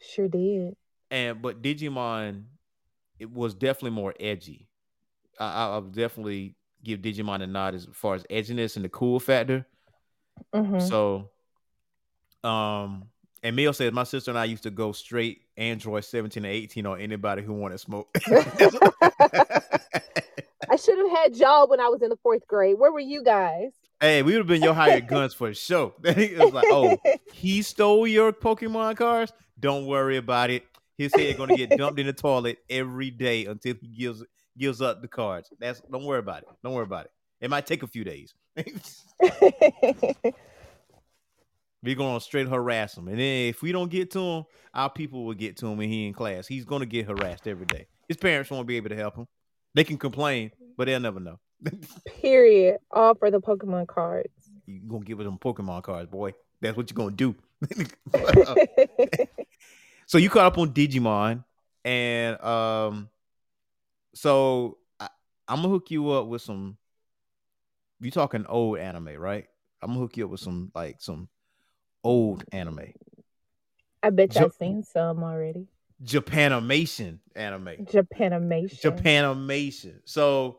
Sure did. and but Digimon it was definitely more edgy. I, I, I'll definitely give Digimon a nod as far as edginess and the cool factor. Mhm. So, um, and Mel says my sister and I used to go straight Android 17 and 18 on anybody who wanted smoke. I should have had y'all when I was in the fourth grade. Where were you guys? hey, we would have been your hired guns for sure. it was like, oh, he stole your Pokemon cards. Don't worry about it. His head gonna get dumped in the toilet every day until he gives gives up the cards. That's don't worry about it. Don't worry about it. It might take a few days. We're gonna straight harass him, and then if we don't get to him, our people will get to him when he in class. He's gonna get harassed every day. His parents won't be able to help him. They can complain, but they'll never know. Period. All for the Pokemon cards. you gonna give them Pokemon cards, boy. That's what you're gonna do. so you caught up on Digimon, and um, so I, I'm gonna hook you up with some. You talking old anime, right? I'm gonna hook you up with some like some old anime, I bet Jo- y'all seen some already. Japanimation anime. Japanimation. Japanimation. So,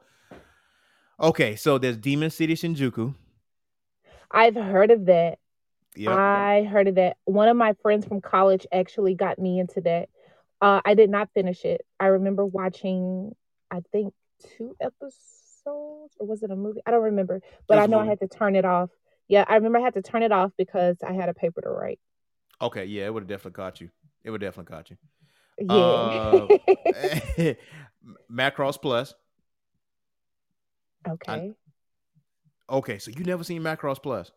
okay, so there's Demon City Shinjuku. I've heard of that. Yep. I heard of that. One of my friends from college actually got me into that. Uh, I did not finish it. I remember watching, I think, two episodes, or was it a movie? I don't remember. But I know I had to turn it off. Yeah, I remember I had to turn it off because I had a paper to write. okay, yeah, it would have definitely caught you. It would definitely caught you. Yeah. Macross Plus. okay. Okay, so you never seen Macross Plus.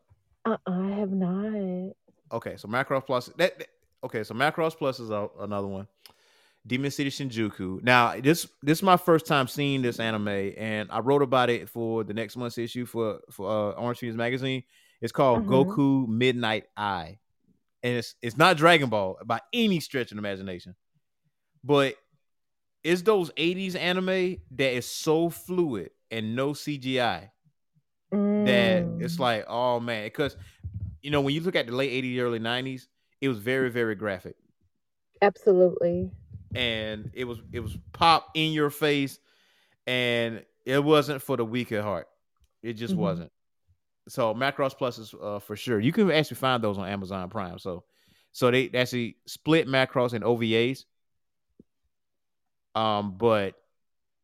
Uh, I have not. Okay, so Macross Plus. That, that- okay, so Macross Plus is a, another one. Demon City Shinjuku. Now, this this is my first time seeing this anime, and I wrote about it for the next month's issue for for uh, Orange Phoenix magazine. It's called Mhm. Goku Midnight Eye, and it's it's not Dragon Ball by any stretch of the imagination, but it's those '80s anime that is so fluid and no CGI that it's Mm, like, oh man, because you know when you look at the late '80s, early '90s, it was very, very graphic, absolutely. and it was it was pop in your face, and it wasn't for the weak at heart. It just Mhm. wasn't. So Macross Plus is uh, for sure. You can actually find those on Amazon Prime. So, so they actually split Macross and OVAs. Um, but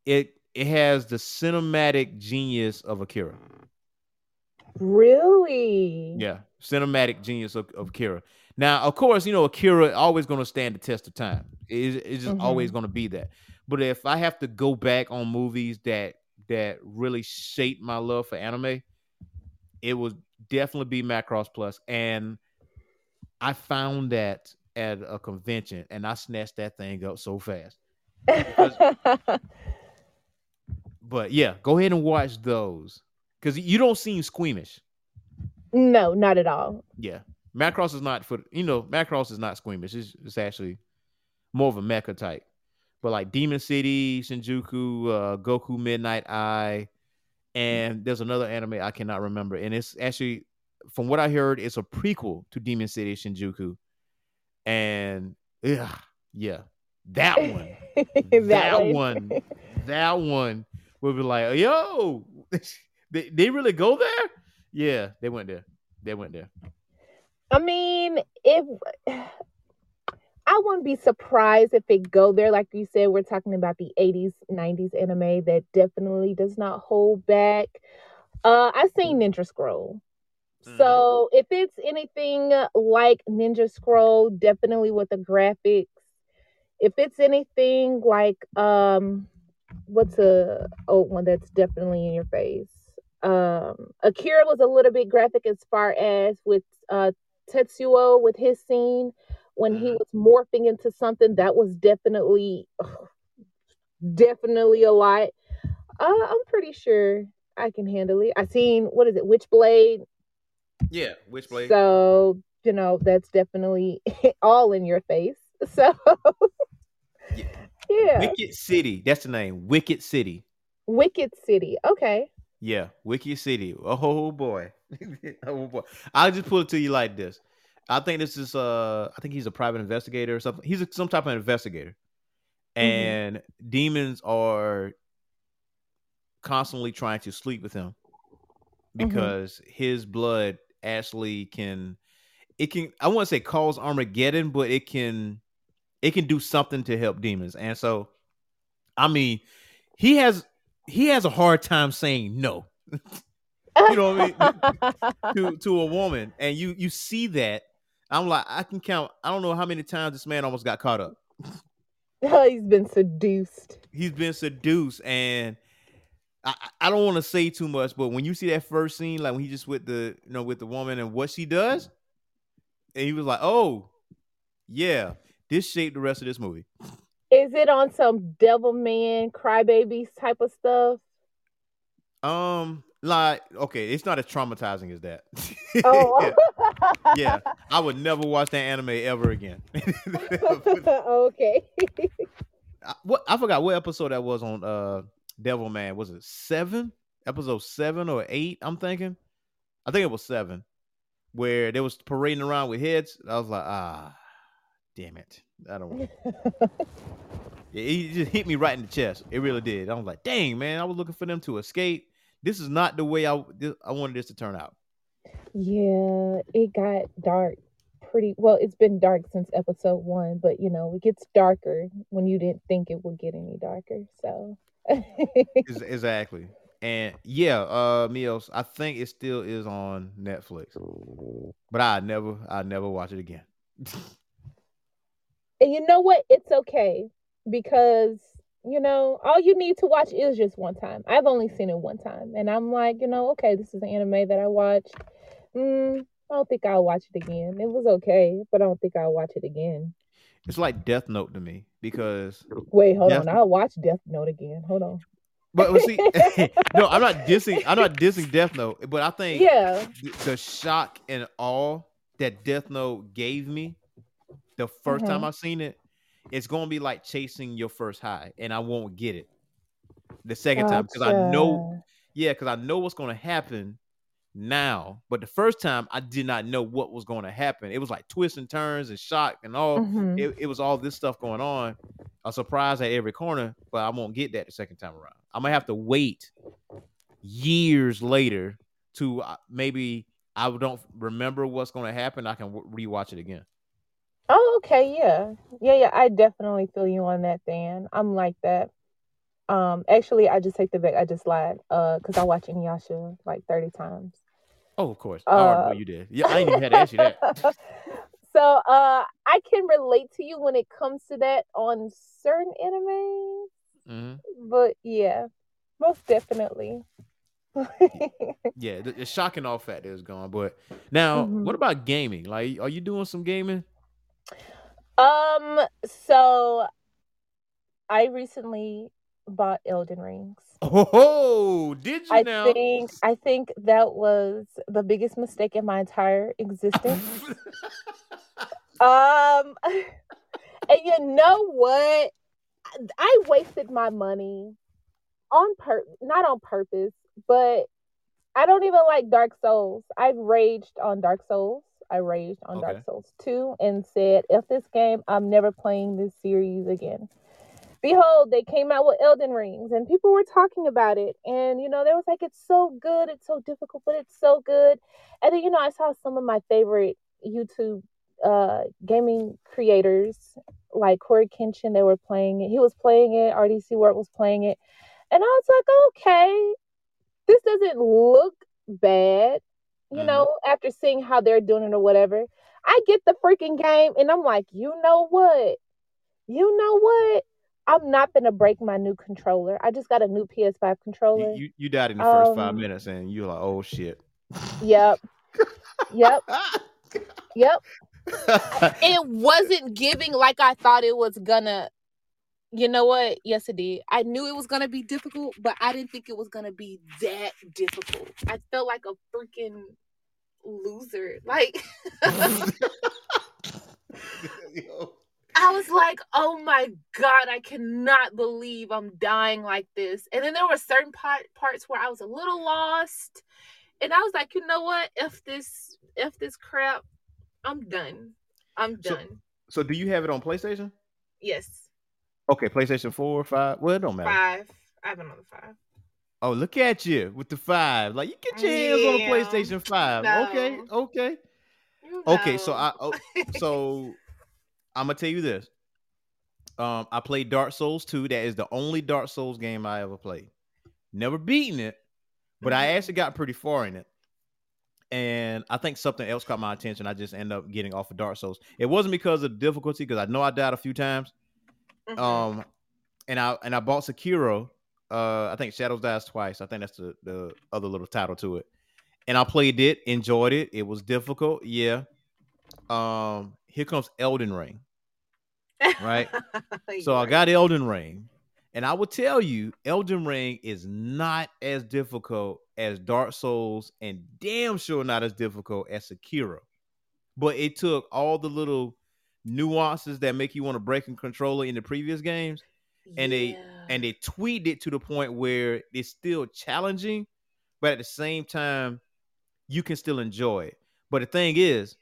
it it has the cinematic genius of Akira. Really? Yeah, cinematic genius of, of Akira. Now, of course, you know Akira always going to stand the test of time. It's, it's just always going to be that. But if I have to go back on movies that that really shaped my love for anime, it would definitely be Macross Plus. And I found that at a convention, and I snatched that thing up so fast. But yeah, go ahead and watch those because you don't seem squeamish. no, not at all. Yeah, Macross is not for you know Macross is not squeamish. It's, it's actually more of a mecha type. But like Demon City, Shinjuku, uh, Goku Midnight Eye, and there's another anime I cannot remember, and it's actually from what I heard, it's a prequel to Demon City Shinjuku, and yeah, yeah, that one, that, way. one, that one will be like, yo, they, they really go there? Yeah, they went there. They went there. I mean, if I wouldn't be surprised if it go there, like you said, we're talking about the 80s, 90s anime that definitely does not hold back. Uh, I've seen Ninja Scroll. Mhm. So if it's anything like Ninja Scroll, definitely with the graphics. If it's anything like um what's a old one that's definitely in your face? Um Akira was a little bit graphic as far as with uh Tetsuo with his scene when he Mhm. was morphing into something that was definitely definitely a lot. Uh, I'm pretty sure I can handle it. I seen what is it, Witchblade? Yeah, Witchblade. So, you know, that's definitely all in your face. So, Yeah. yeah. Wicked City. That's the name. Wicked City. Wicked City. Okay. Yeah, Wicked City. Oh boy. oh boy. I'll just put it to you like this. I think this is uh I think he's a private investigator or something. He's a, some type of investigator. And demons are constantly trying to sleep with him because his blood actually can it can I want to say cause Armageddon, but it can it can do something to help demons. And so I mean, he has he has a hard time saying no You know what I mean? to to a woman, and you you see that. I'm like, I can count. I don't know how many times this man almost got caught up. Oh, he's been seduced. He's been seduced, and I I I don't want to say too much, but when you see that first scene, like when he just with the you know with the woman and what she does, and he was like, oh yeah, this shaped the rest of this movie. Is it on some devil man crybabies type of stuff? Um, like okay, it's not as traumatizing as that. Oh, yeah, yeah. I would never watch that anime ever again. okay. I- what I forgot what episode that was on uh Devil Man. Was it seven? Episode seven or eight? I'm thinking. I think it was seven, where they was parading around with heads. I was like, ah, damn it, I don't. want Yeah, it just hit me right in the chest. It really did. I was like, dang man, I was looking for them to escape. This is not the way I this, I wanted this to turn out. Yeah, it got dark pretty well. It's been dark since episode one, but you know, it gets darker when you didn't think it would get any darker. So, exactly. And yeah, uh Meals, I think it still is on Netflix. But I never I never watch it again. and you know what? It's okay because you know all you need to watch is just one time. I've only seen it one time, and I'm like, you know, okay, this is an anime that I watched. Mm, I don't think I'll watch it again. It was okay, but I don't think I'll watch it again. It's like Death Note to me because Wait, hold Death- on. I'll watch Death Note again. Hold on. but, but see no, I'm not dissing I'm not dissing Death Note, but I think Yeah. th- the shock and awe that Death Note gave me the 1st Mhm. time I seen it, it's gonna be like chasing your first high, and I won't get it. the second time because I know, yeah, because I know what's going to happen now. But the first time, I did not know what was going to happen. It was like twists and turns and shock and all. Mhm. It, it was all this stuff going on. A surprise at every corner, but I won't get that the second time around. I'm gonna have to wait years later to uh, maybe I don't remember what's going to happen. I can w- rewatch it again. Okay, yeah. Yeah, yeah. I definitely feel you on that, Dan. I'm like that. Um, actually I just take the back, I just lied. Uh, because I watch Inuyasha like 30 times. Oh, of course. I already know Uh, you did. Yeah, I ain't even had to ask you that. so uh I can relate to you when it comes to that on certain anime. hmm But yeah, most definitely. Yeah, the, the shocking all factor is gone. But now, Mhm. what about gaming? Like, are you doing some gaming? Um, so I recently bought Elden Rings. Oh, did you I now? think I think that was the biggest mistake in my entire existence. um and you know what? I wasted my money on pur not on purpose, but I don't even like Dark Souls. I've raged on Dark Souls. I raged on Okay. Dark Souls 2 and said, if this game, I'm never playing this series again. Behold, they came out with Elden Rings and people were talking about it. And, you know, they was like, it's so good. It's so difficult, but it's so good. And then, you know, I saw some of my favorite YouTube uh, gaming creators like Cory Kenshin, they were playing it. He was playing it. RDC World was playing it. And I was like, okay, this doesn't look bad, you Mhm. know, after seeing how they're doing it or whatever. I get the freaking game and I'm like, you know what? You know what? I'm not gonna break my new controller. I just got a new PS5 controller. You, you you died in the first five Um, minutes, and you're like, oh shit. Yep. Yep. Yep. It wasn't giving like I thought it was gonna. You know what? Yes, it did. I knew it was gonna be difficult, but I didn't think it was gonna be that difficult. I felt like a freaking loser. Like I was like, oh my god, I cannot believe I'm dying like this. And then there were certain part, parts where I was a little lost, and I was like, you know what? If this, if this crap, I'm done. I'm So- done. so, do you have it on PlayStation? yes, Okay, PlayStation four or five. Well, it don't matter. five. I have another five. Oh, look at you with the five. Like you get your hands on a PlayStation Five. Okay, No. okay, You okay. So. I oh, so I'm gonna tell you this. Um, I played Dark Souls 2. That is the only Dark Souls game I ever played. Never beaten it, but I Mhm. actually got pretty far in it. And I think something else caught my attention. I just ended up getting off of Dark Souls. It wasn't because of difficulty, because I know I died a few times. Mhm. Um, and I and I bought Sekiro. Uh, I think Shadows Dies twice. I think that's the the other little title to it. And I played it, enjoyed it. It was difficult, yeah. Um, here comes Elden Ring. right? So I got Elden Ring, and I will tell you, Elden Ring is not as difficult as Dark Souls, and damn sure not as difficult as Sekiro. But it took all the little nuances that make you want to break a controller in the previous games, and they- and they tweaked it to the point where it's still challenging, but at the same time, you can still enjoy it. But the thing is,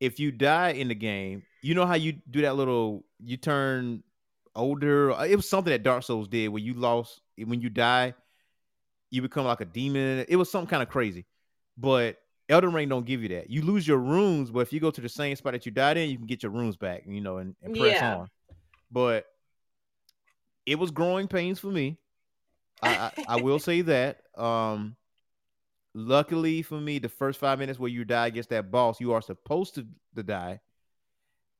if you die in the game, you know how you do that little you turn older. It was something that Dark Souls did where you lost when you die, you become like a demon. It was something kind of crazy. But Elden Ring don't give you that. You lose your runes, but if you go to the same spot that you died in, you can get your runes back, you know, and, and press Yeah. on. But it was growing pains for me. I, I, I will say that. Um luckily for me, the first five minutes where you die against that boss, you are supposed to, to die.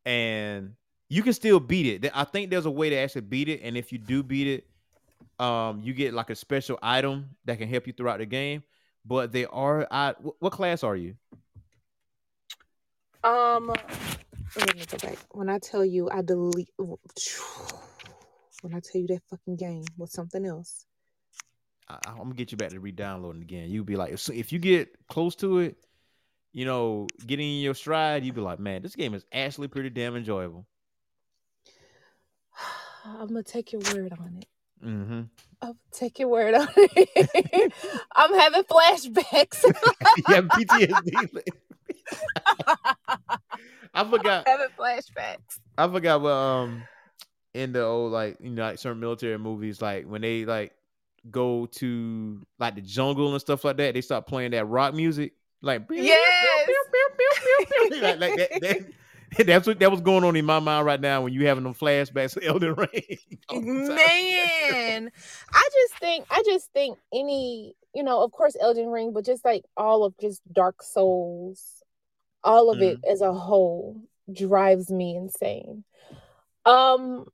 And you can still beat it. I think there's a way to actually beat it. And if you do beat it, um, you get like a special item that can help you throughout the game. But they are I wh- what class are you? Um, let me go back. When I tell you I delete, when I tell you that fucking game was something else. I, I'm gonna get you back to re-downloading again. You'll be like, if, if you get close to it, you know, getting in your stride, you'll be like, man, this game is actually pretty damn enjoyable. I'm gonna take your word on it. Mm-hmm. I'll take your word on it. I'm having flashbacks. yeah, PTSD. I forgot. having flashbacks. I forgot what um in the old like you know like certain military movies like when they like go to like the jungle and stuff like that they start playing that rock music like Yes. like, like that, that- that's what that was going on in my mind right now when you having them flashbacks of Elden Ring. Man, I just think I just think any you know, of course, Elden Ring, but just like all of just Dark Souls, all of it as a whole drives me insane. Um,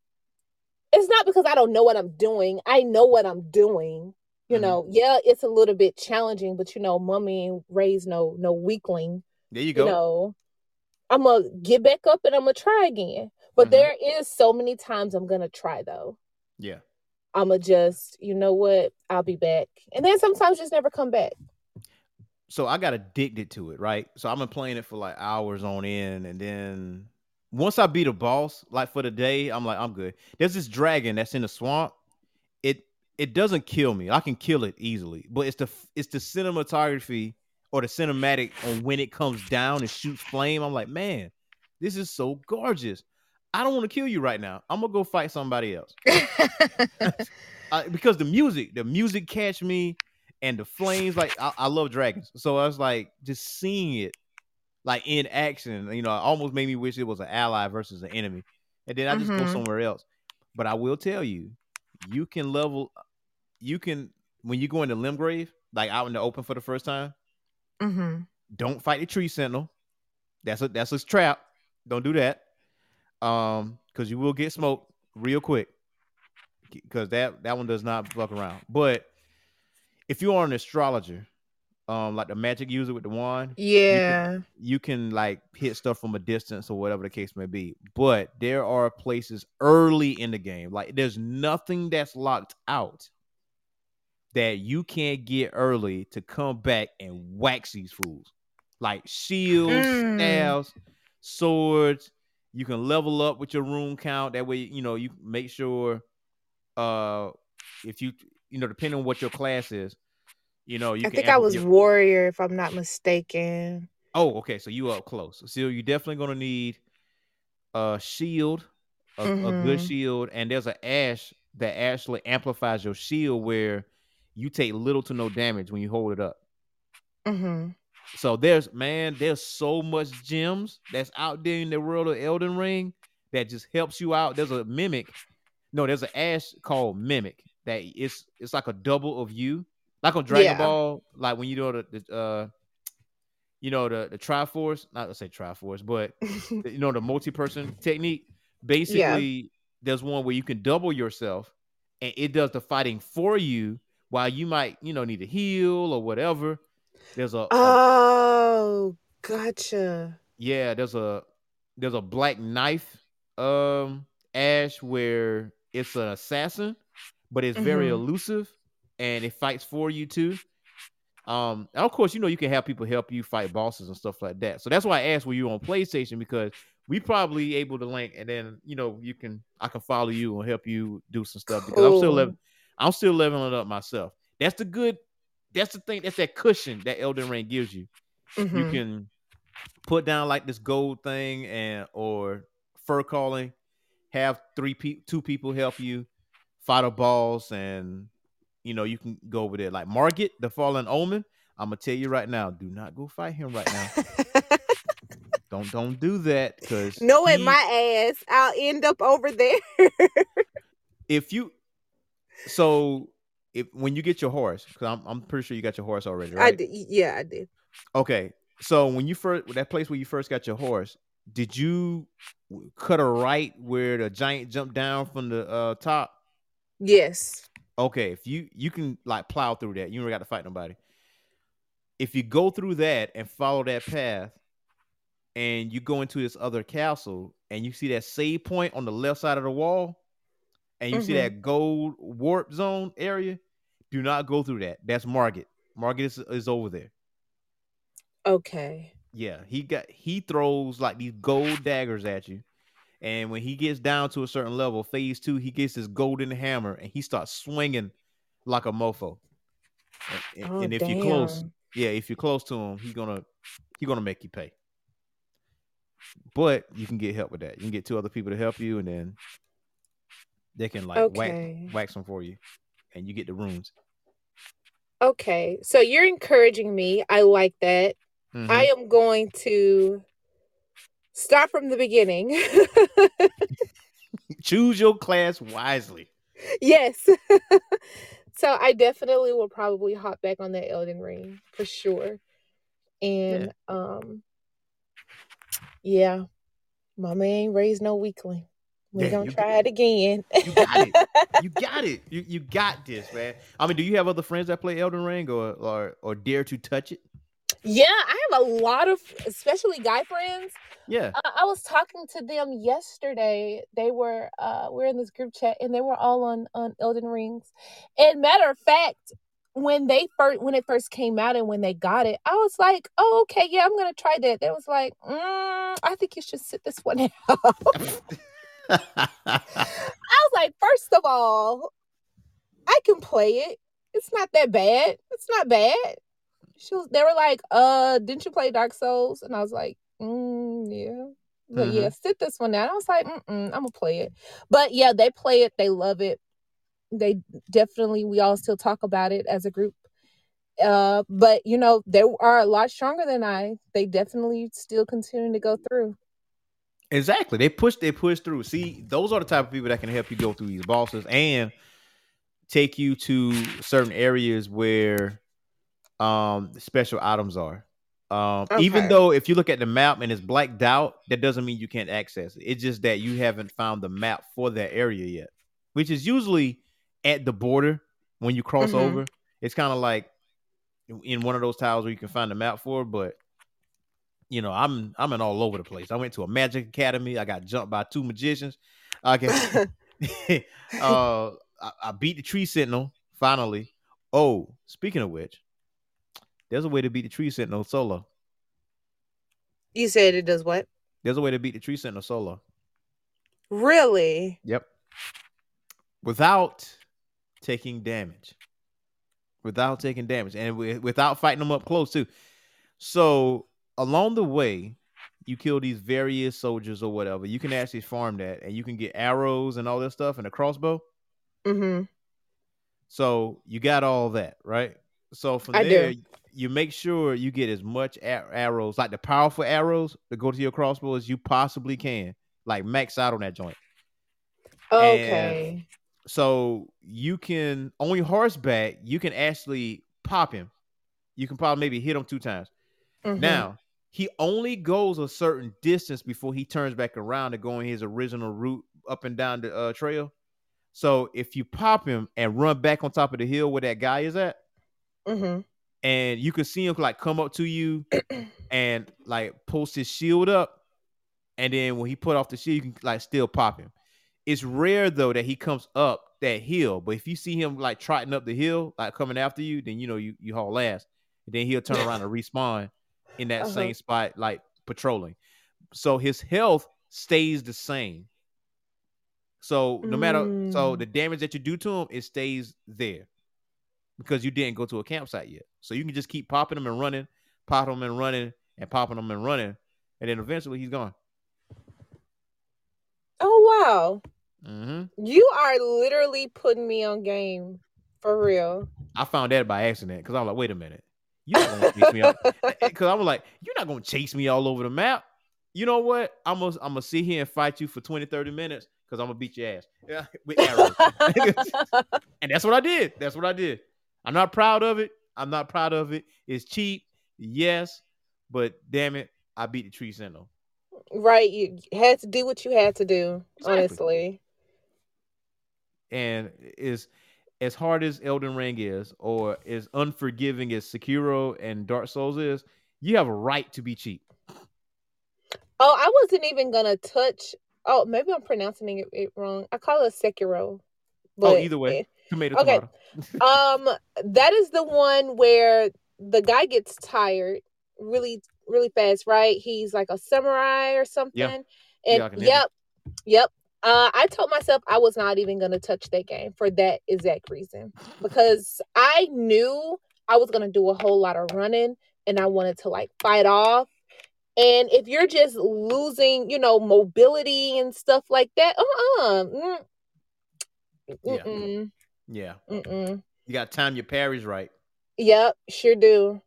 it's not because I don't know what I'm doing. I know what I'm doing. You Mhm. know, yeah, it's a little bit challenging, but you know, mommy ain't raised no no weakling. There you You go. know, I'm gonna get back up and I'm gonna try again. But Mhm. there is so many times I'm gonna try though. yeah. I'm gonna just, you know what, I'll be back. And then sometimes just never come back. so I got addicted to it, right? So I've been playing it for like hours on end, and then once I beat a boss, like for the day, I'm like, I'm good. There's this dragon that's in the swamp. It it doesn't kill me. I can kill it easily, but it's the it's the cinematography or the cinematic on when it comes down and shoots flame. I'm like, man, this is so gorgeous. I don't want to kill you right now. I'm gonna go fight somebody else uh, because the music, the music catch me, and the flames. Like I, I love dragons, so I was like just seeing it, like in action. You know, almost made me wish it was an ally versus an enemy, and then I just go Mhm. somewhere else. But I will tell you, you can level, you can when you go into Limgrave, like out in the open for the first time. Mm-hmm. Don't fight the tree sentinel. That's a that's a trap. Don't do that. Um, because you will get smoked real quick. Because that that one does not fuck around. But if you are an astrologer, um, like the magic user with the wand, Yeah. you can like hit stuff from a distance or whatever the case may be. But there are places early in the game, like there's nothing that's locked out that you can't get early to come back and wax these fools. Like shields, Mm. staves, swords. You can level up with your rune count. That way, you know, you make sure uh if you you know, depending on what your class is, you know, you I think I was your- warrior, if I'm not mistaken. Oh, okay. So you up close. So you're definitely gonna need a shield, a, a good Mhm. shield, and there's an ash that actually amplifies your shield where you take little to no damage when you hold it up. Mm-hmm. So there's man, there's so much gems that's out there in the world of Elden Ring that just helps you out. There's a mimic. No, there's an ash called mimic that it's it's like a double of you. Like on Dragon Yeah. Ball, like when you do the, the uh you know the the Triforce, not to say Triforce, but you know the multi-person technique. Basically, there's one where you can double yourself and it does the fighting for you while you might, you know, need to heal or whatever. There's a, a oh, gotcha. yeah, there's a there's a black knife um ash where it's an assassin, but it's very Mhm. elusive and it fights for you too. Um, and of course, you know you can have people help you fight bosses and stuff like that. So that's why I asked were you on PlayStation because we probably able to link, and then you know you can I can follow you and help you do some stuff because I'm still Cool. I'm still leveling it up myself. That's the good. That's the thing. That's that cushion that Elden Ring gives you you Mhm. can put down like this gold thing and or Furlcalling have three pe- two people help you fight a boss and you know you can go over there like Margit the fallen omen i'm gonna tell you right now do not go fight him right now don't don't do that because Knowing my ass, I'll end up over there. if you so if when you get your horse because I'm, I'm pretty sure you got your horse already right I did. Yeah, I did. Okay, so when you first that place where you first got your horse, did you cut a right where the giant jumped down from the uh top? Yes. Okay, if you you can like plow through that, you don't got to fight nobody. If you go through that and follow that path, and you go into this other castle, and you see that save point on the left side of the wall, and you see Mhm. that gold warp zone area, do not go through that. That's Margit. Margit is, is over there. Okay. Yeah, he got he throws like these gold daggers at you, And when he gets down to a certain level, phase two, he gets his golden hammer and he starts swinging like a mofo. And, and- Oh, and if you're close, yeah, if you're close to him, he's gonna he's gonna make you pay. But you can get help with that. You can get two other people to help you, and then they can like Okay. wax wax them for you, and you get the runes. Okay, so you're encouraging me. I like that. Mhm. I am going to start from the beginning. Choose your class wisely. yes. so I definitely will probably hop back on that Elden Ring for sure. And um yeah, mama ain't raised no weakling. We're Yeah, gonna try it again. You got it. you got it. You you got this, man. I mean, do you have other friends that play Elden Ring or or or dare to touch it? yeah, I have a lot of especially guy friends Yeah. I, I was talking to them yesterday. They were uh we're in this group chat and they were all on on Elden Rings. And matter of fact, when they first when it first came out and when they got it, I was like, "Oh, okay, yeah, I'm gonna try that." They was like, mm, "I think you should sit this one out." I was like, first of all, I can play it. It's not that bad. It's not bad." She was. They were like, "Uh, didn't you play Dark Souls?" And I was like, mm, "Yeah." But yeah, sit this one down. I was like, Mm-mm, I'm gonna play it. But yeah, they play it. They love it. They definitely. We all still talk about it as a group. Uh, but you know, they are a lot stronger than I. They definitely still continue to go through. Exactly. They push they push through. See, those are the type of people that can help you go through these bosses and take you to certain areas where um special items are. Um even though if you look at the map and it's blacked out, that doesn't mean you can't access it. It's just that you haven't found the map for that area yet, which is usually at the border when you cross Mhm. over. It's kind of like in one of those tiles where you can find the map for, but you know, I'm I'm in all over the place. I went to a magic academy. I got jumped by two magicians. I can uh I, I beat the tree sentinel finally. Oh, speaking of which, there's a way to beat the tree sentinel solo. You said it does what? There's a way to beat the tree sentinel solo. Really? Yep. Without taking damage. Without taking damage. And wi- without fighting them up close too. So along the way, you kill these various soldiers or whatever. You can actually farm that and you can get arrows and all that stuff and a crossbow. Mm-hmm. So you got all that, right? So from I do. there, you make sure you get as much arrows, like the powerful arrows, that go to your crossbow as you possibly can. Like max out on that joint. Okay. So you can on your horseback, you can actually pop him. You can probably maybe hit him two times. Mhm. Now he only goes a certain distance before he turns back around to go on his original route up and down the uh, trail. So if you pop him and run back on top of the hill where that guy is at, Mhm. and you can see him like come up to you and like post his shield up, and then when he put off the shield, you can like still pop him. It's rare though that he comes up that hill, but if you see him like trotting up the hill, like coming after you, then you know you you haul ass. And then he'll turn around and respawn in that Uh-huh. same spot, like patrolling. So his health stays the same. So no matter so Mm. the damage that you do to him, it stays there because you didn't go to a campsite yet. So you can just keep popping them and running, popping them and running, and popping them and running, and then eventually he's gone. Oh wow. hmm You are literally putting me on game for real. I found that by accident because I was like, wait a minute, you're not gonna chase me out because eh, I was like, you're not gonna chase me all over the map. You know what? I'm gonna I'm gonna sit here and fight you for 20, 30 minutes because I'm gonna beat your ass. Yeah, with arrows. and that's what I did. That's what I did. I'm not proud of it. I'm not proud of it. It's cheap, yes, but damn it, I beat the tree sentinel. right. You had to do what you had to do, Exactly. honestly. And is as hard as Elden Ring is, or as unforgiving as Sekiro and Dark Souls is, you have a right to be cheap. Oh, I wasn't even gonna touch. Oh, maybe I'm pronouncing it, it wrong. I call it Sekiro. oh, either way, tomato, Okay. tomato. um, that is the one where the guy gets tired really, really fast, right? He's like a samurai or something. Yeah, And yep, Yep. Uh, I told myself I was not even going to touch that game for that exact reason because I knew I was going to do a whole lot of running and I wanted to like fight off. And if you're just losing, you know, mobility and stuff like that, uh-uh. Mm, Yeah. mm-mm, Yeah. mm-mm. You got to time your parries right. Yep, sure do.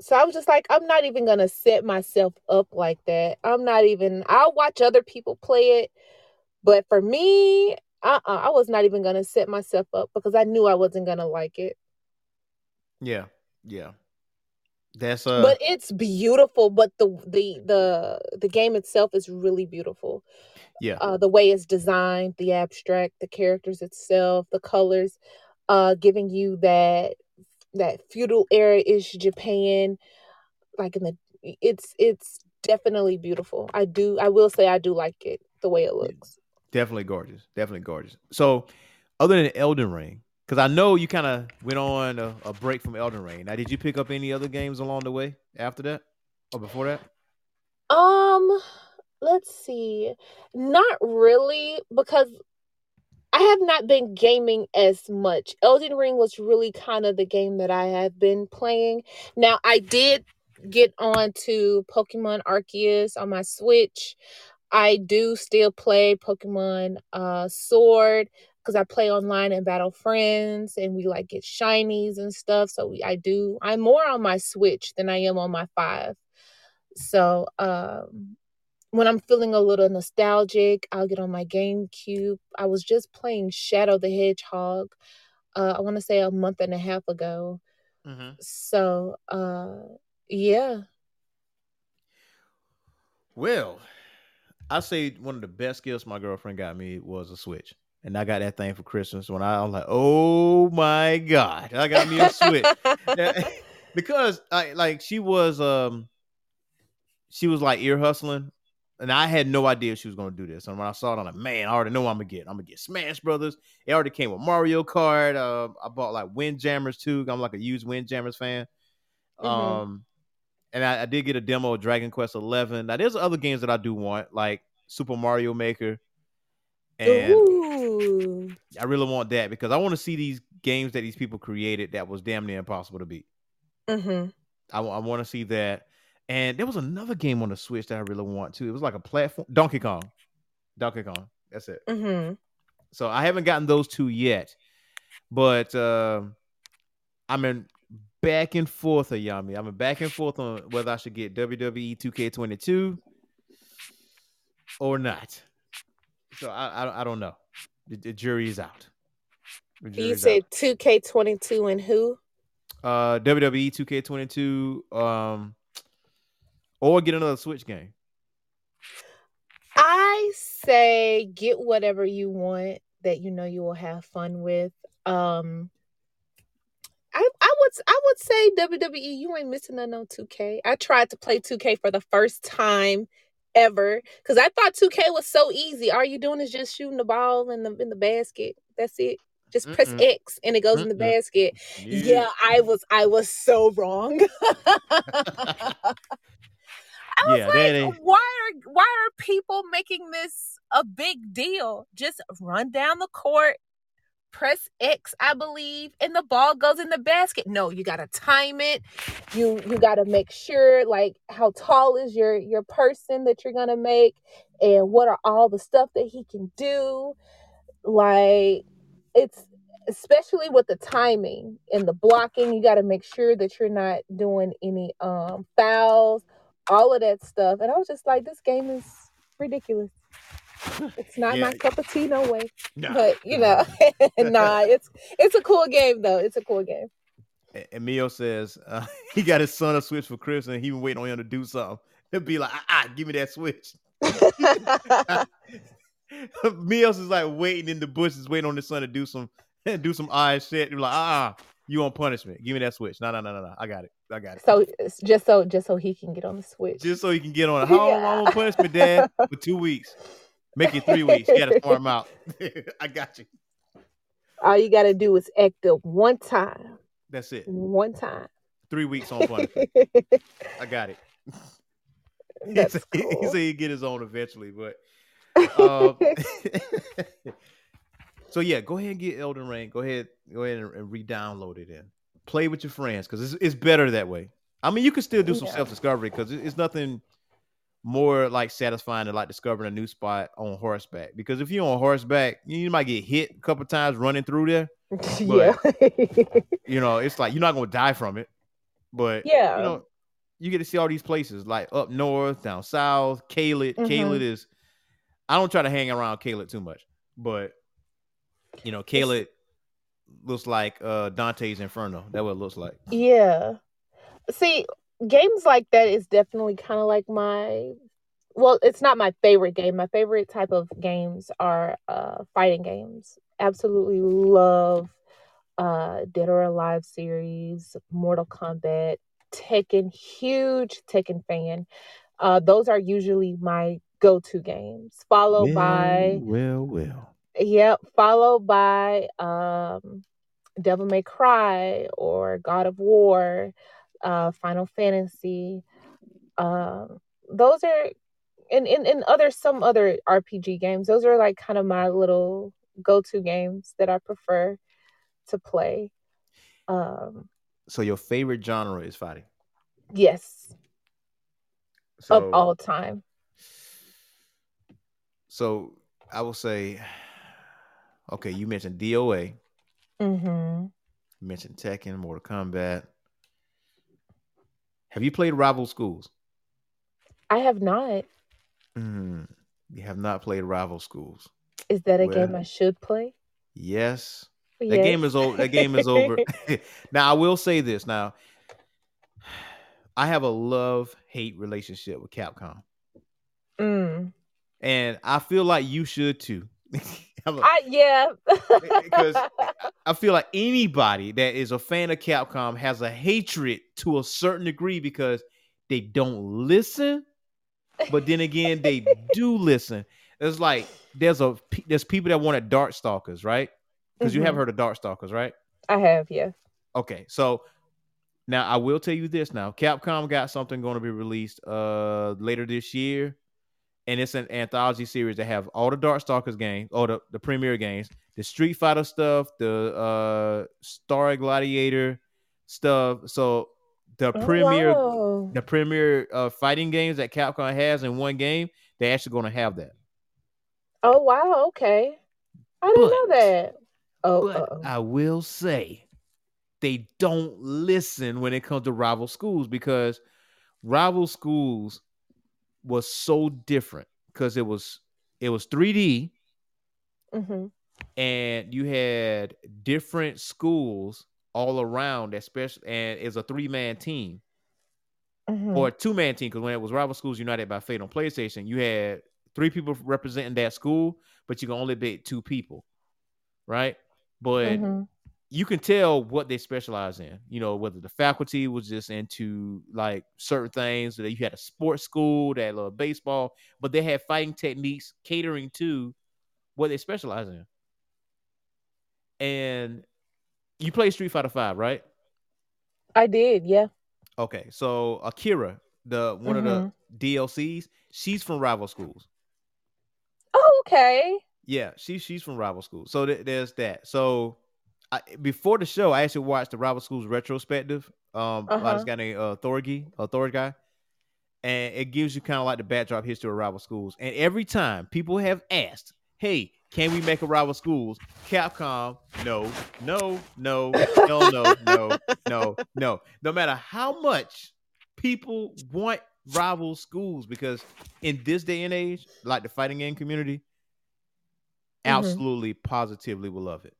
So I was just like, I'm not even gonna set myself up like that. I'm not even. I'll watch other people play it, but for me, uh, uh I was not even gonna set myself up because I knew I wasn't gonna like it. Yeah. Yeah. That's uh but it's beautiful. But the the the the game itself is really beautiful. yeah. Uh, the way it's designed, the abstract, the characters itself, the colors, uh, giving you that that feudal era ish Japan, like in the it's it's definitely beautiful. I do I will say I do like it the way it looks. Definitely gorgeous. Definitely gorgeous. So, other than Elden Ring, because I know you kind of went on a, a break from Elden Ring. Now, did you pick up any other games along the way after that or before that? Um, let's see. Not really because I have not been gaming as much. Elden Ring was really kind of the game that I have been playing. Now, I did get on to Pokemon Arceus on my Switch. I do still play Pokemon uh Sword because I play online and battle friends and we like get shinies and stuff. So we, I do I'm more on my Switch than I am on my 5. So, um when I'm feeling a little nostalgic, I'll get on my GameCube. I was just playing Shadow the Hedgehog. Uh, I want to say a month and a half ago. Mm-hmm. So, uh, yeah. Well, I say one of the best gifts my girlfriend got me was a Switch. And I got that thing for Christmas when I was like, oh my God, I got me a Switch. because I like she was um she was like ear hustling and I had no idea she was gonna do this. And when I saw it, I'm like, man, I already know what I'm gonna get. I'm gonna get Smash Brothers. It already came with Mario Kart. Uh, I bought like Windjammers too. I'm like a used Windjammers fan. Mhm. Um, and I, I did get a demo of Dragon Quest Eleven. Now there's other games that I do want, like Super Mario Maker, and Ooh. I really want that because I want to see these games that these people created that was damn near impossible to beat. Mm-hmm. I, want to see that. And there was another game on the Switch that I really want to. It was like a platform, Donkey Kong. Donkey Kong. That's it. Mm-hmm. So I haven't gotten those two yet, but uh, I'm in back and forth, Hayami. I'm back and forth on whether I should get WWE 2K22 or not. So I I, I don't know. The, the jury is out. You said 2K22 and who? uh, WWE 2K22, um, or get another Switch game. I say get whatever you want that you know you will have fun with. Um I, I would I would say WWE, you ain't missing nothing on 2K. I tried to play 2K for the first time ever because I thought 2K was so easy. All you doing is just shooting the ball in the in the basket. That's it. Just press Mm-mm. X and it goes in the basket. Yeah, I was I was so wrong. I was Yeah, like, why are why are people making this a big deal? Just run down the court, press X, I believe, and the ball goes in the basket. No, you gotta time it. You you gotta make sure like how tall is your your person that you're gonna make, and what are all the stuff that he can do. Like it's especially with the timing and the blocking, you gotta make sure that you're not doing any um fouls all of that stuff. And I was just like, this game is ridiculous. It's not my cup of tea, no way. Nah. But you know, nah, it's it's a cool game though. It's a cool game. And Emil says uh, he got his son a Switch for Christmas and he been waiting on him to do something. He'll be like, ah, ah, give me that Switch. Meals is like waiting in the bushes, waiting on his son to do some do some odd shit. You're like, ah, ah, you on punishment. Give me that Switch. No, no, no, no, no. I got it. I got it. so just so just so he can get on the switch. Just so he can get on it. How long I on punishment, Dad? For two weeks. Make it three weeks. You gotta farm out. I got you. All you gotta do is act up one time. That's it. One time. Three weeks on punishment. I got it. He That's said, he cool. said he'd get his own eventually, but Um, so yeah, go ahead and get Elden Ring. Go ahead, go ahead and, and re-download it and play with your friends because it's, it's better that way. I mean, you can still do some Yeah. self discovery because it's nothing more like satisfying than like discovering a new spot on horseback. Because if you're on horseback, you might get hit a couple times running through there. yeah. You know, it's like you're not gonna die from it, but Yeah. you know, you get to see all these places like up north, down south. Caelid, Mhm. Caelid is. I don't try to hang around Caelid too much, but you know, Caelid looks like uh Dante's Inferno. That's what it looks like. Yeah. See, games like that is definitely kind of like my well, it's not my favorite game. My favorite type of games are uh fighting games. Absolutely love uh Dead or Alive series, Mortal Kombat, Tekken, huge Tekken fan. Uh those are usually my go-to games. Followed by well, well. Yep, followed by um Devil May Cry or God of War, uh Final Fantasy. Um those are and, and, and other some other RPG games. Those are like kind of my little go-to games that I prefer to play. Um So your favorite genre is fighting. yes, So, of all time. so I will say, okay, you mentioned DOA, Mm Mhm. you mentioned Tekken, Mortal Kombat. Have you played Rival Schools? I have not. Mm, you have not played Rival Schools. Is that a game I should play? Yes. That game is over. That game is over. now I will say this. Now, I have a love hate relationship with Capcom, Mm. and I feel like you should too. I'm a- I yeah. because I feel like anybody that is a fan of Capcom has a hatred to a certain degree because they don't listen, but then again they do listen. It's like there's a there's people that wanted Darkstalkers, right? Because you have Mhm. heard of Darkstalkers, right? I have, yeah. Okay, so now I will tell you this. Now, Capcom got something going to be released uh later this year, and it's an anthology series that have all the Darkstalkers games, or the the premier games, the Street Fighter stuff, the uh Star Gladiator stuff. So the Oh, premier the premier uh fighting games that Capcom has in one game, they're actually going to have that. Oh wow, okay. I didn't know that. Oh, But uh-oh. I will say they don't listen when it comes to rival schools because rival schools was so different because it was it was 3D Mhm. and you had different schools all around especially and it's a three-man team Mhm. or a two-man team because when it was rival schools united by fate on playstation you had three people representing that school but you can only beat two people right but Mhm. You can tell what they specialize in. You know, whether the faculty was just into like certain things, that you had a sports school that loved baseball, but they had fighting techniques catering to what they specialize in. And you play Street Fighter Five, right? I did, yeah. Okay, so Akira, the one of the mm-hmm. DLCs, she's from rival schools. Oh, okay. Yeah, she she's from rival schools. So th- there's that. So I, before the show, I actually watched the rival schools retrospective. Um, by Uh-huh. this guy named uh, Thorgy, a Thor guy, and it gives you kind of like the backdrop history of rival schools. And every time people have asked, "Hey, can we make a rival schools?" Capcom, no, no, no, no, no, no, no, no. No matter how much people want rival schools, because in this day and age, like the fighting game community, Mhm. absolutely positively will love it.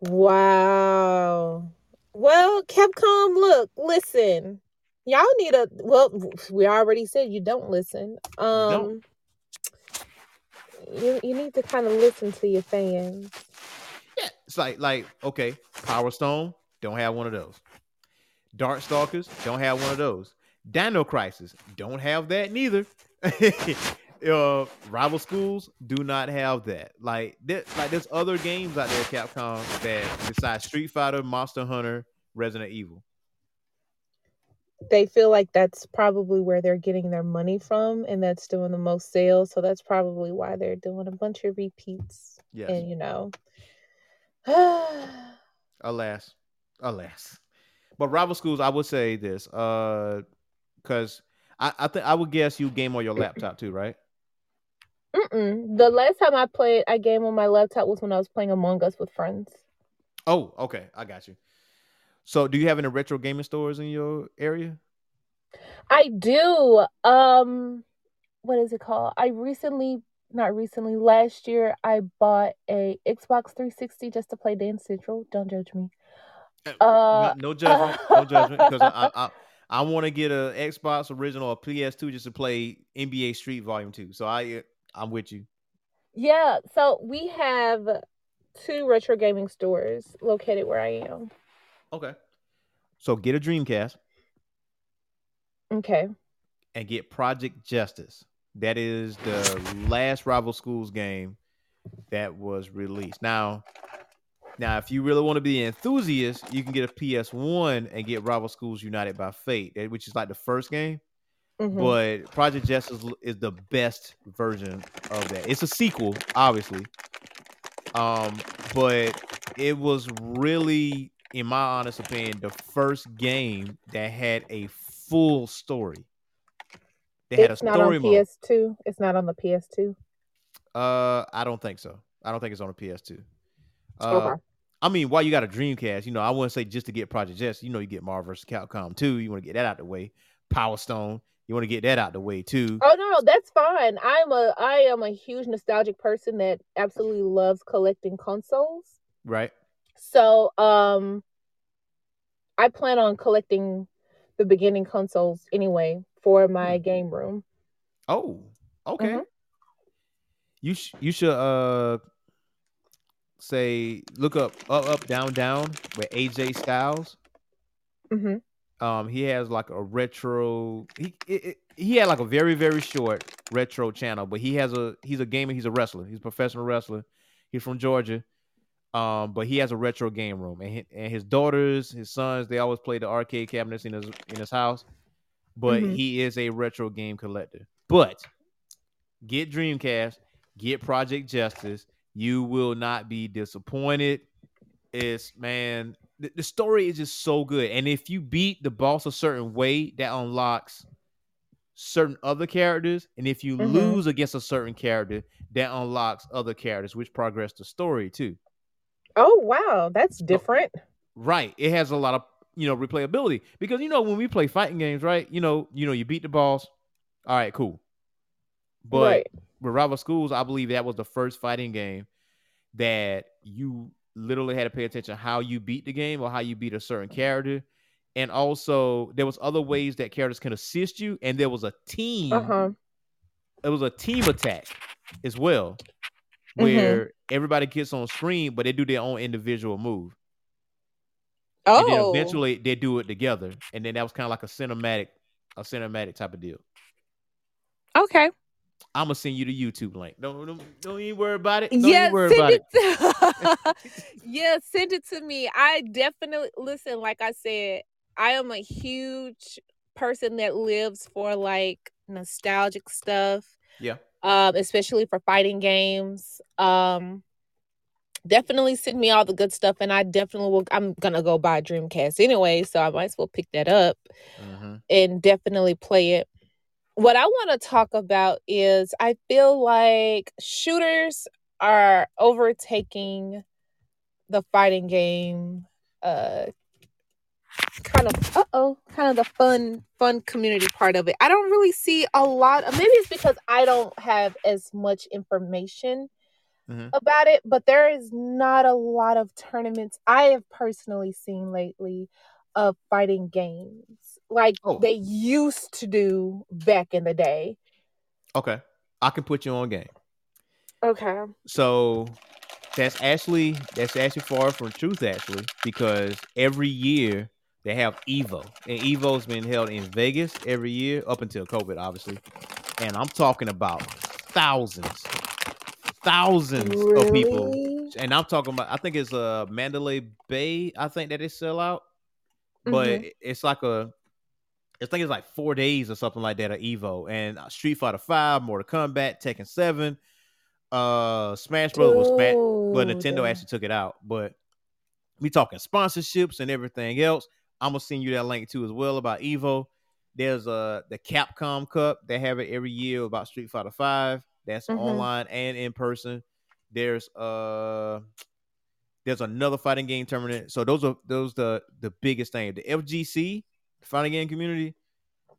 Wow. Well, Capcom, look, listen. Y'all need a well, we already said you don't listen. Um don't. you, you need to kind of listen to your fans. Yeah, it's like like okay, Power Stone don't have one of those. Darkstalkers, don't have one of those. Dino Crisis don't have that neither. uh, rival schools do not have that. Like there, like there's other games out there, Capcom, that besides Street Fighter, Monster Hunter, Resident Evil. they feel like that's probably where they're getting their money from and that's doing the most sales. So that's probably why they're doing a bunch of repeats. Yes. And you know. alas, alas. But rival schools, I would say this, uh, because I, I think I would guess you game on your laptop too, right? Mm-mm. The last time I played a game on my laptop was when I was playing Among Us with friends. Oh, okay, I got you. So, do you have any retro gaming stores in your area? I do. Um, what is it called? I recently, not recently, last year, I bought a Xbox 360 just to play Dance Central. Don't judge me. Uh, no, no judgment, no judgment, because I, I, I want to get a Xbox original or PS2 just to play NBA Street Volume Two. So I, I'm with you. Yeah. So we have two retro gaming stores located where I am. Okay. So get a Dreamcast. Okay. And get Project Justice. That is the last Rival Schools game that was released. Now, now if you really want to be an enthusiast, you can get a PS1 and get Rival Schools United by Fate, which is like the first game. Mm-hmm. But Project Justice is the best version of that. It's a sequel, obviously. Um, but it was really in my honest opinion, the first game that had a full story. They had it's a story not on mode. PS2. It's not on the PS2. Uh, I don't think so. I don't think it's on the PS2. Uh, okay. I mean, while you got a Dreamcast, you know, I wouldn't say just to get Project Justice. You know, you get Marvel vs. Capcom 2. You want to get that out the way. Power Stone. You want to get that out the way too. Oh no, that's fine. I'm a I am a huge nostalgic person that absolutely loves collecting consoles. Right. So, um, I plan on collecting the beginning consoles anyway for my mm. game room. Oh, okay. Mm-hmm. You sh- you should uh say look up up up down down with AJ Styles. Mm-hmm. Um, he has like a retro. He it, he had like a very very short retro channel, but he has a he's a gamer. He's a wrestler. He's a professional wrestler. He's from Georgia. Um, but he has a retro game room, and his, and his daughters, his sons, they always play the arcade cabinets in his in his house. But mm-hmm. he is a retro game collector. But get Dreamcast, get Project Justice. You will not be disappointed. It's man, the, the story is just so good. And if you beat the boss a certain way, that unlocks certain other characters. And if you mm-hmm. lose against a certain character, that unlocks other characters, which progress the story too. Oh wow, that's different. Right. It has a lot of you know replayability because you know when we play fighting games, right? You know, you know, you beat the boss. All right, cool. But right. with Rival Schools, I believe that was the first fighting game that you literally had to pay attention how you beat the game or how you beat a certain character. And also there was other ways that characters can assist you, and there was a team. Uh-huh. It was a team attack as well. Mm-hmm. where mm-hmm. everybody gets on screen, but they do their own individual move. Oh, and then oh. eventually they do it together, and then that was kind of like a cinematic, a cinematic type of deal. Okay. I'm gonna send you the YouTube link. Don't don't, don't even worry about it. Don't yeah, send it. To, yeah, send it to me. I definitely listen. Like I said, I am a huge person that lives for like nostalgic stuff. Yeah um, especially for fighting games. Um, definitely send me all the good stuff, and I definitely will. I'm gonna go buy Dreamcast anyway, so I might as well pick that up mm-hmm. and definitely play it. What I want to talk about is I feel like shooters are overtaking the fighting game uh kind of uh oh, kind of the fun fun community part of it. I don't really see a lot. Of, maybe it's because I don't have as much information mm-hmm. about it, but there is not a lot of tournaments I have personally seen lately of fighting games like oh. they used to do back in the day. Okay, I can put you on game. Okay. So that's actually that's actually far from truth actually because every year they have Evo, and Evo's been held in Vegas every year up until COVID, obviously. And I'm talking about thousands, thousands really? of people. And I'm talking about, I think it's a uh, Mandalay Bay. I think that they sell out, but mm-hmm. it's like a, I think it's like four days or something like that of Evo and uh, Street Fighter Five, Mortal Kombat, Tekken Seven, uh, Smash Bros. was but. Nintendo actually took it out. But we talking sponsorships and everything else. I'm gonna send you that link too as well about Evo. There's uh the Capcom Cup. They have it every year about Street Fighter Five. That's Mhm. online and in person. There's uh there's another fighting game tournament. So those are those the the biggest thing. The FGC the fighting game community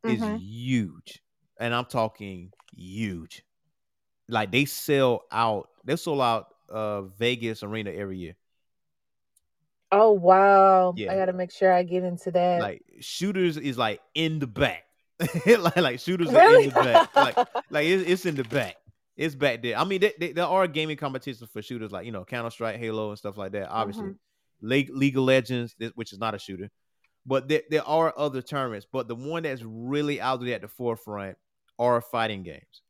is Mhm. huge, and I'm talking huge. Like they sell out. They sell out uh Vegas arena every year. Oh wow! Yeah. I gotta make sure I get into that. Like shooters is like in the back. like like shooters are really? in the back. Like like it's, it's in the back. It's back there. I mean, they, they, there are gaming competitions for shooters like you know Counter Strike, Halo, and stuff like that. Obviously, Mhm. League League of Legends, which is not a shooter, but there, there are other tournaments. But the one that's really out there at the forefront are fighting games.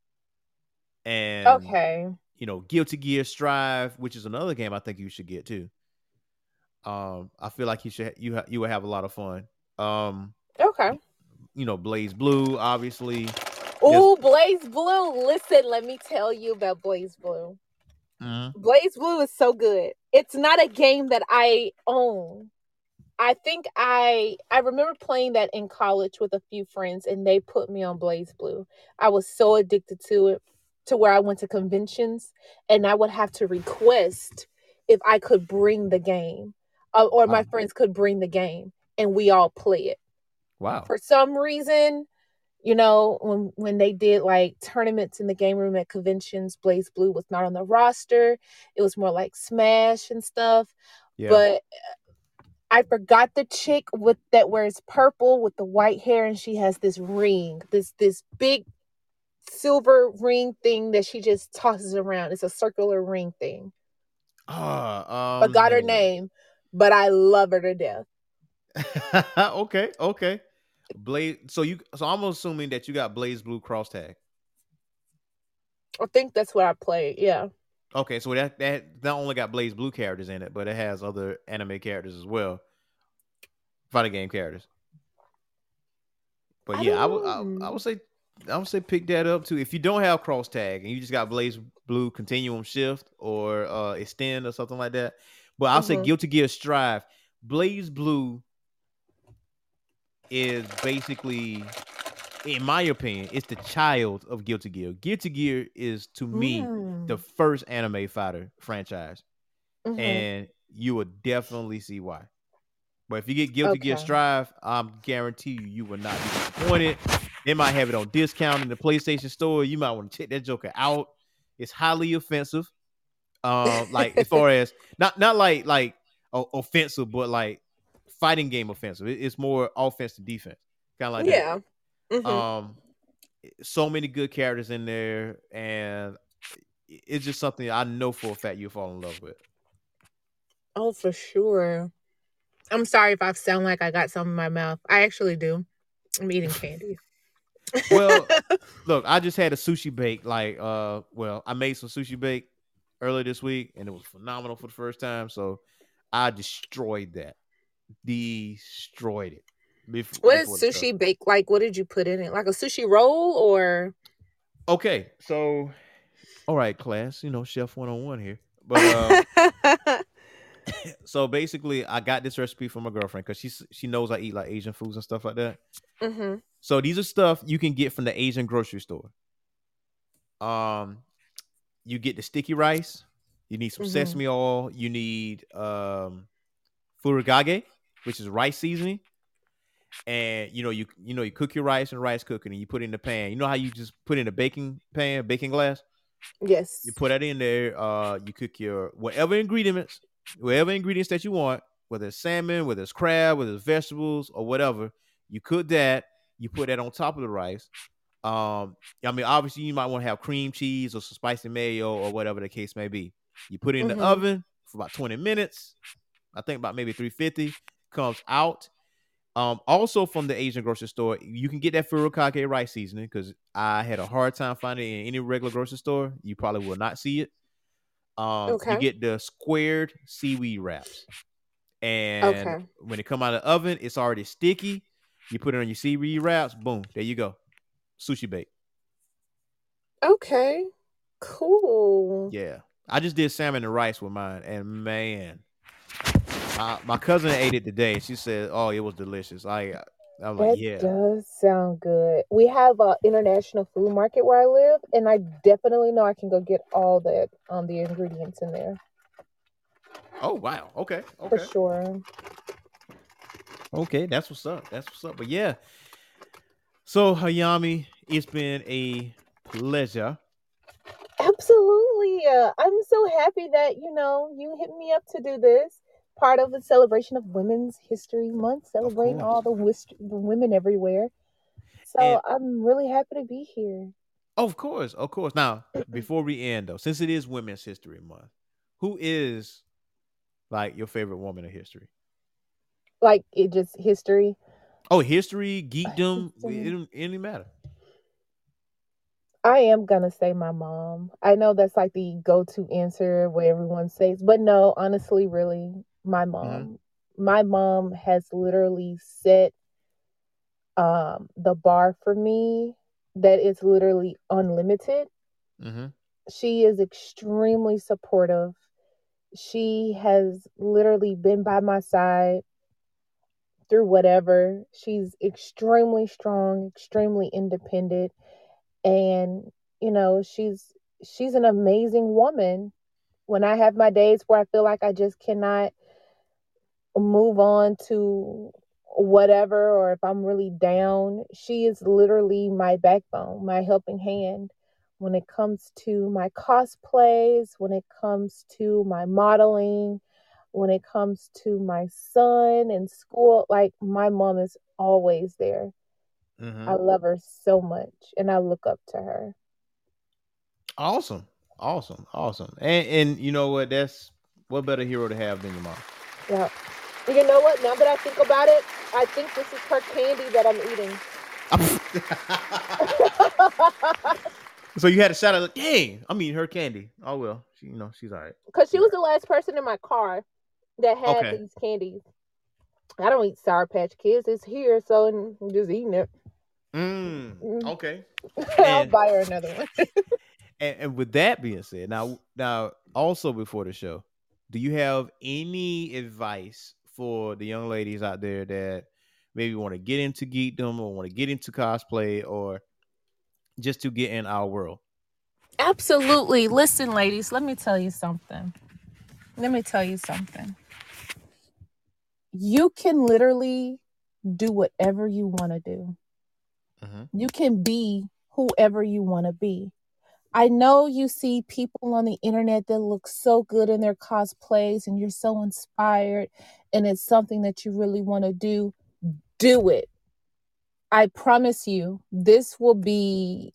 And okay. you know, Guilty Gear Strive, which is another game I think you should get too. Um, I feel like you should you ha- you would have a lot of fun. Um, Okay. you know, BlazBlue, obviously. Ooh, BlazBlue. Listen, let me tell you about BlazBlue. Blaze Blue is so good. It's not a game that I own. I think I I remember playing that in college with a few friends and they put me on BlazBlue. I was so addicted to it to where I went to conventions and I would have to request if I could bring the game uh, or my Wow. friends could bring the game and we all play it Wow. for some reason, you know, when when they did like tournaments in the game room at conventions, BlazBlue was not on the roster. It was more like Smash and stuff. Yeah. But I forgot the chick with that wears purple with the white hair, and she has this ring, this this big silver ring thing that she just tosses around. It's a circular ring thing. Ah, um, Forgot her name, but I love her to death. okay, okay. Blaze. So you. So I'm assuming that you got BlazBlue cross tag. I think that's what I played. Yeah. Okay, so that that not only got BlazBlue characters in it, but it has other anime characters as well, fighting game characters. But I yeah, I would I, I would say I would say pick that up too. If you don't have cross tag and you just got Blaze Blue Continuum Shift or uh Extend or something like that, but I'll say Mhm. Guilty Gear Strive. BlazBlue is basically, in my opinion, it's the child of Guilty Gear. Guilty Gear is to me Mm. the first anime fighter franchise, Mhm. and you will definitely see why. But if you get Guilty Gear Okay. Strive, I'm guarantee you you will not be disappointed. They might have it on discount in the PlayStation Store. You might want to check that Joker out. It's highly offensive. Um, like as far as not not like like o- offensive, but like fighting game offensive. It- it's more offense to defense, kind of like that. Mhm. Um, so many good characters in there, and it's just something I know for a fact you fall in love with. oh, for sure. I'm sorry if I sound like I got something in my mouth. I actually do. I'm eating candy. Well, look, I just had a sushi bake. Like, uh, well, I made some sushi bake earlier this week, and it was phenomenal for the first time. So I destroyed that, destroyed it. Bef- what is before sushi bake like? What did you put in it? Like a sushi roll or? Okay, so all right, class. You know, chef one on one here, but. Uh, so basically, I got this recipe from my girlfriend because she she knows I eat like Asian foods and stuff like that. hmm So these are stuff you can get from the Asian grocery store. Um, you get the sticky rice. You need some Mhm. sesame oil. You need um, furikake, which is rice seasoning. And you know you you know you cook your rice and rice cooking, and you put it in the pan. You know how you just put in a baking pan, baking glass. Yes. You put that in there. Uh, you cook your whatever ingredients, whatever ingredients that you want, whether it's salmon, whether it's crab, whether it's vegetables or whatever. You cook that. You put that on top of the rice. Um, I mean, obviously you might want to have cream cheese or some spicy mayo or whatever the case may be. You put it in Mhm. the oven for about 20 minutes. I think about maybe 350. Comes out. Um, also from the Asian grocery store, you can get that furikake rice seasoning because I had a hard time finding it in any regular grocery store. You probably will not see it. Um, Okay. you get the squared seaweed wraps, and Okay. when it come out of the oven, it's already sticky. You put it on your seaweed wraps. Boom, there you go. Sushi bake. Okay. Cool. Yeah, I just did salmon and rice with mine, and man, my, my cousin ate it today. She said, "Oh, it was delicious." I, I was That like, "Yeah." does sound good. We have a international food market where I live, and I definitely know I can go get all the um the ingredients in there Oh wow. Okay. for sure. Okay. That's what's up. That's what's up. But yeah. So Hayami, it's been a pleasure. Absolutely. Uh, I'm so happy that you know you hit me up to do this. Part of the celebration of Women's History Month, celebrating all the, the women everywhere. So And- I'm really happy to be here. Of course, of course. Now, before we end though, since it is Women's History Month, who is like your favorite woman of history? Like it just history. Oh, history, geekdom, it any matter. I am gonna say my mom. I know that's like the go-to answer where everyone says, but no, honestly, really, my mom. My mom has literally set um the bar for me that is literally unlimited. Mm-hmm. She is extremely supportive. She has literally been by my side through whatever. She's extremely strong, extremely independent, and you know, she's she's an amazing woman. When I have my days where I feel like I just cannot move on to whatever or if I'm really down, she is literally my backbone, my helping hand when it comes to my cosplays, when it comes to my modeling, when it comes to my son and school. Like, my mom is always there. Mm-hmm. I love her so much and I look up to her. Awesome, awesome, awesome. And and you know what? That's what better hero to have than your mom. Yeah. You know what? Now that I think about it, I think this is her candy that I'm eating. so you had a shout out, like, dang, I'm eating her candy. Oh well, she, you know she's all right. Because she was the last person in my car that had Okay. these candies. I don't eat Sour Patch Kids. It's here, so I'm just eating it. Mm, Mm. okay. I'll And- buy her another one. And, and with that being said, now now also before the show, do you have any advice for the young ladies out there that maybe want to get into geekdom or want to get into cosplay or just to get in our world? Absolutely. Listen, ladies, let me tell you something. Let me tell you something. you can literally do whatever you want to do. Mhm. You can be whoever you want to be. I know you see people on the internet that look so good in their cosplays and you're so inspired and it's something that you really want to do. Do it. I promise you, this will be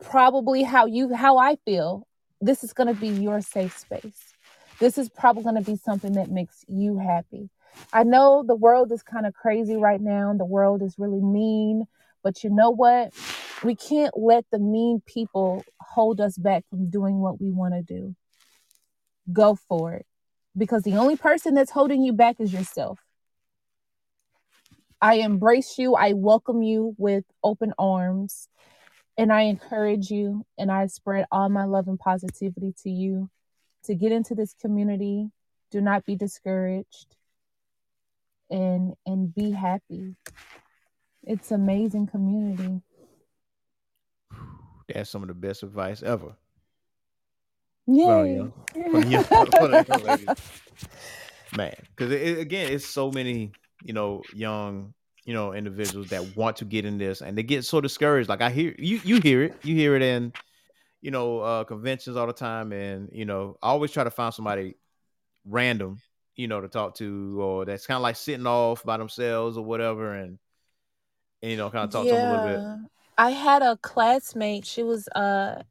probably how you how I feel. This is going to be your safe space. This is probably going to be something that makes you happy. I know the world is kind of crazy right now. The world is really mean, but you know what? We can't let the mean people hold us back from doing what we want to do. Go for it. Because the only person that's holding you back is yourself. I embrace you. I welcome you with open arms. And I encourage you and I spread all my love and positivity to you to get into this community. Do not be discouraged and and be happy. It's amazing community. That's some of the best advice ever. Yay. young- for the young- for the young ladies. man because it, again it's so many you know young you know individuals that want to get in this and they get so discouraged like i hear you you hear it you hear it in you know uh conventions all the time and you know i always try to find somebody random you know to talk to or that's kind of like sitting off by themselves or whatever and, and you know kind of talk to them a little bit I had a classmate. She was uh,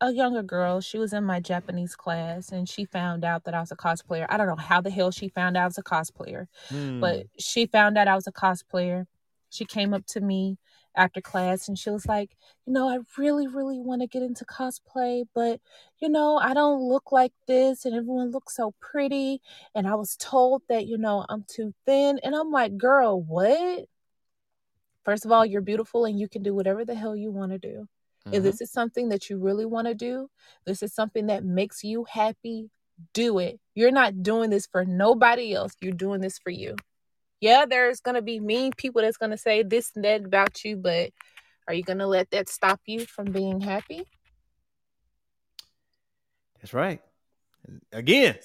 a younger girl. She was in my Japanese class, and she found out that I was a cosplayer. I don't know how the hell she found out I was a cosplayer, Hmm. but she found out I was a cosplayer. She came up to me after class, and she was like, "You know, I really, really want to get into cosplay, but you know, I don't look like this, and everyone looks so pretty, and I was told that you know I'm too thin." And I'm like, "Girl, what?" First of all, you're beautiful and you can do whatever the hell you want to do. If Mhm. this is something that you really want to do, this is something that makes you happy, do it. You're not doing this for nobody else. You're doing this for you. Yeah, there's going to be mean people that's going to say this and that about you, but are you going to let that stop you from being happy? That's right. Again,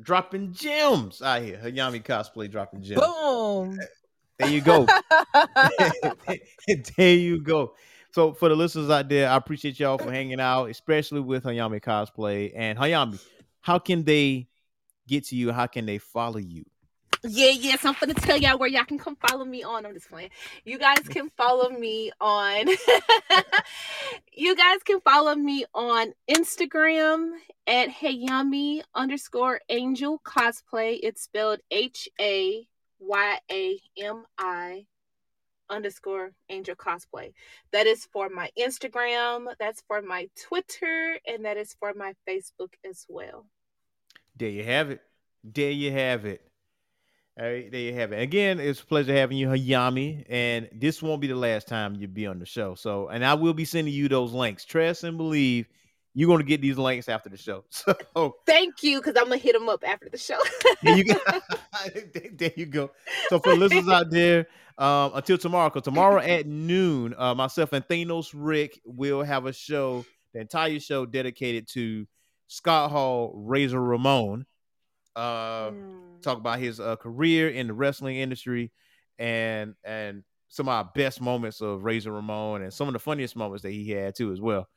dropping gems out here. Hayami cosplay dropping gems. Boom. There you go. there you go. So for the listeners out there, I appreciate y'all for hanging out, especially with Hayami cosplay. And Hayami, how can they get to you? How can they follow you? Yeah, yes, I'm gonna tell y'all where y'all can come follow me on. I'm just playing. You guys can follow me on. you guys can follow me on Instagram at Hayami underscore Angel cosplay. It's spelled H A Y A M I underscore Angel cosplay. That is for my Instagram. That's for my Twitter, and that is for my Facebook as well. There you have it. There you have it. All right, there you have it. Again, it's a pleasure having you, Hayami. And this won't be the last time you'll be on the show. So, and I will be sending you those links. Trust and believe you're going to get these links after the show. So, Thank you, because I'm gonna hit them up after the show. there you go. there you go. So, for listeners out there, um, until tomorrow, because tomorrow at noon, uh, myself and Thanos Rick will have a show, the entire show dedicated to Scott Hall, Razor Ramon. Uh, Mm. talk about his uh, career in the wrestling industry and and some of our best moments of Razor Ramon and some of the funniest moments that he had too as well.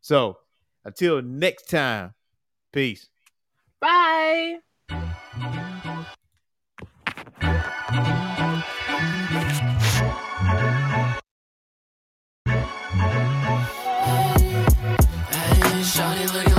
So until next time, peace. Bye. Hey, shawty looking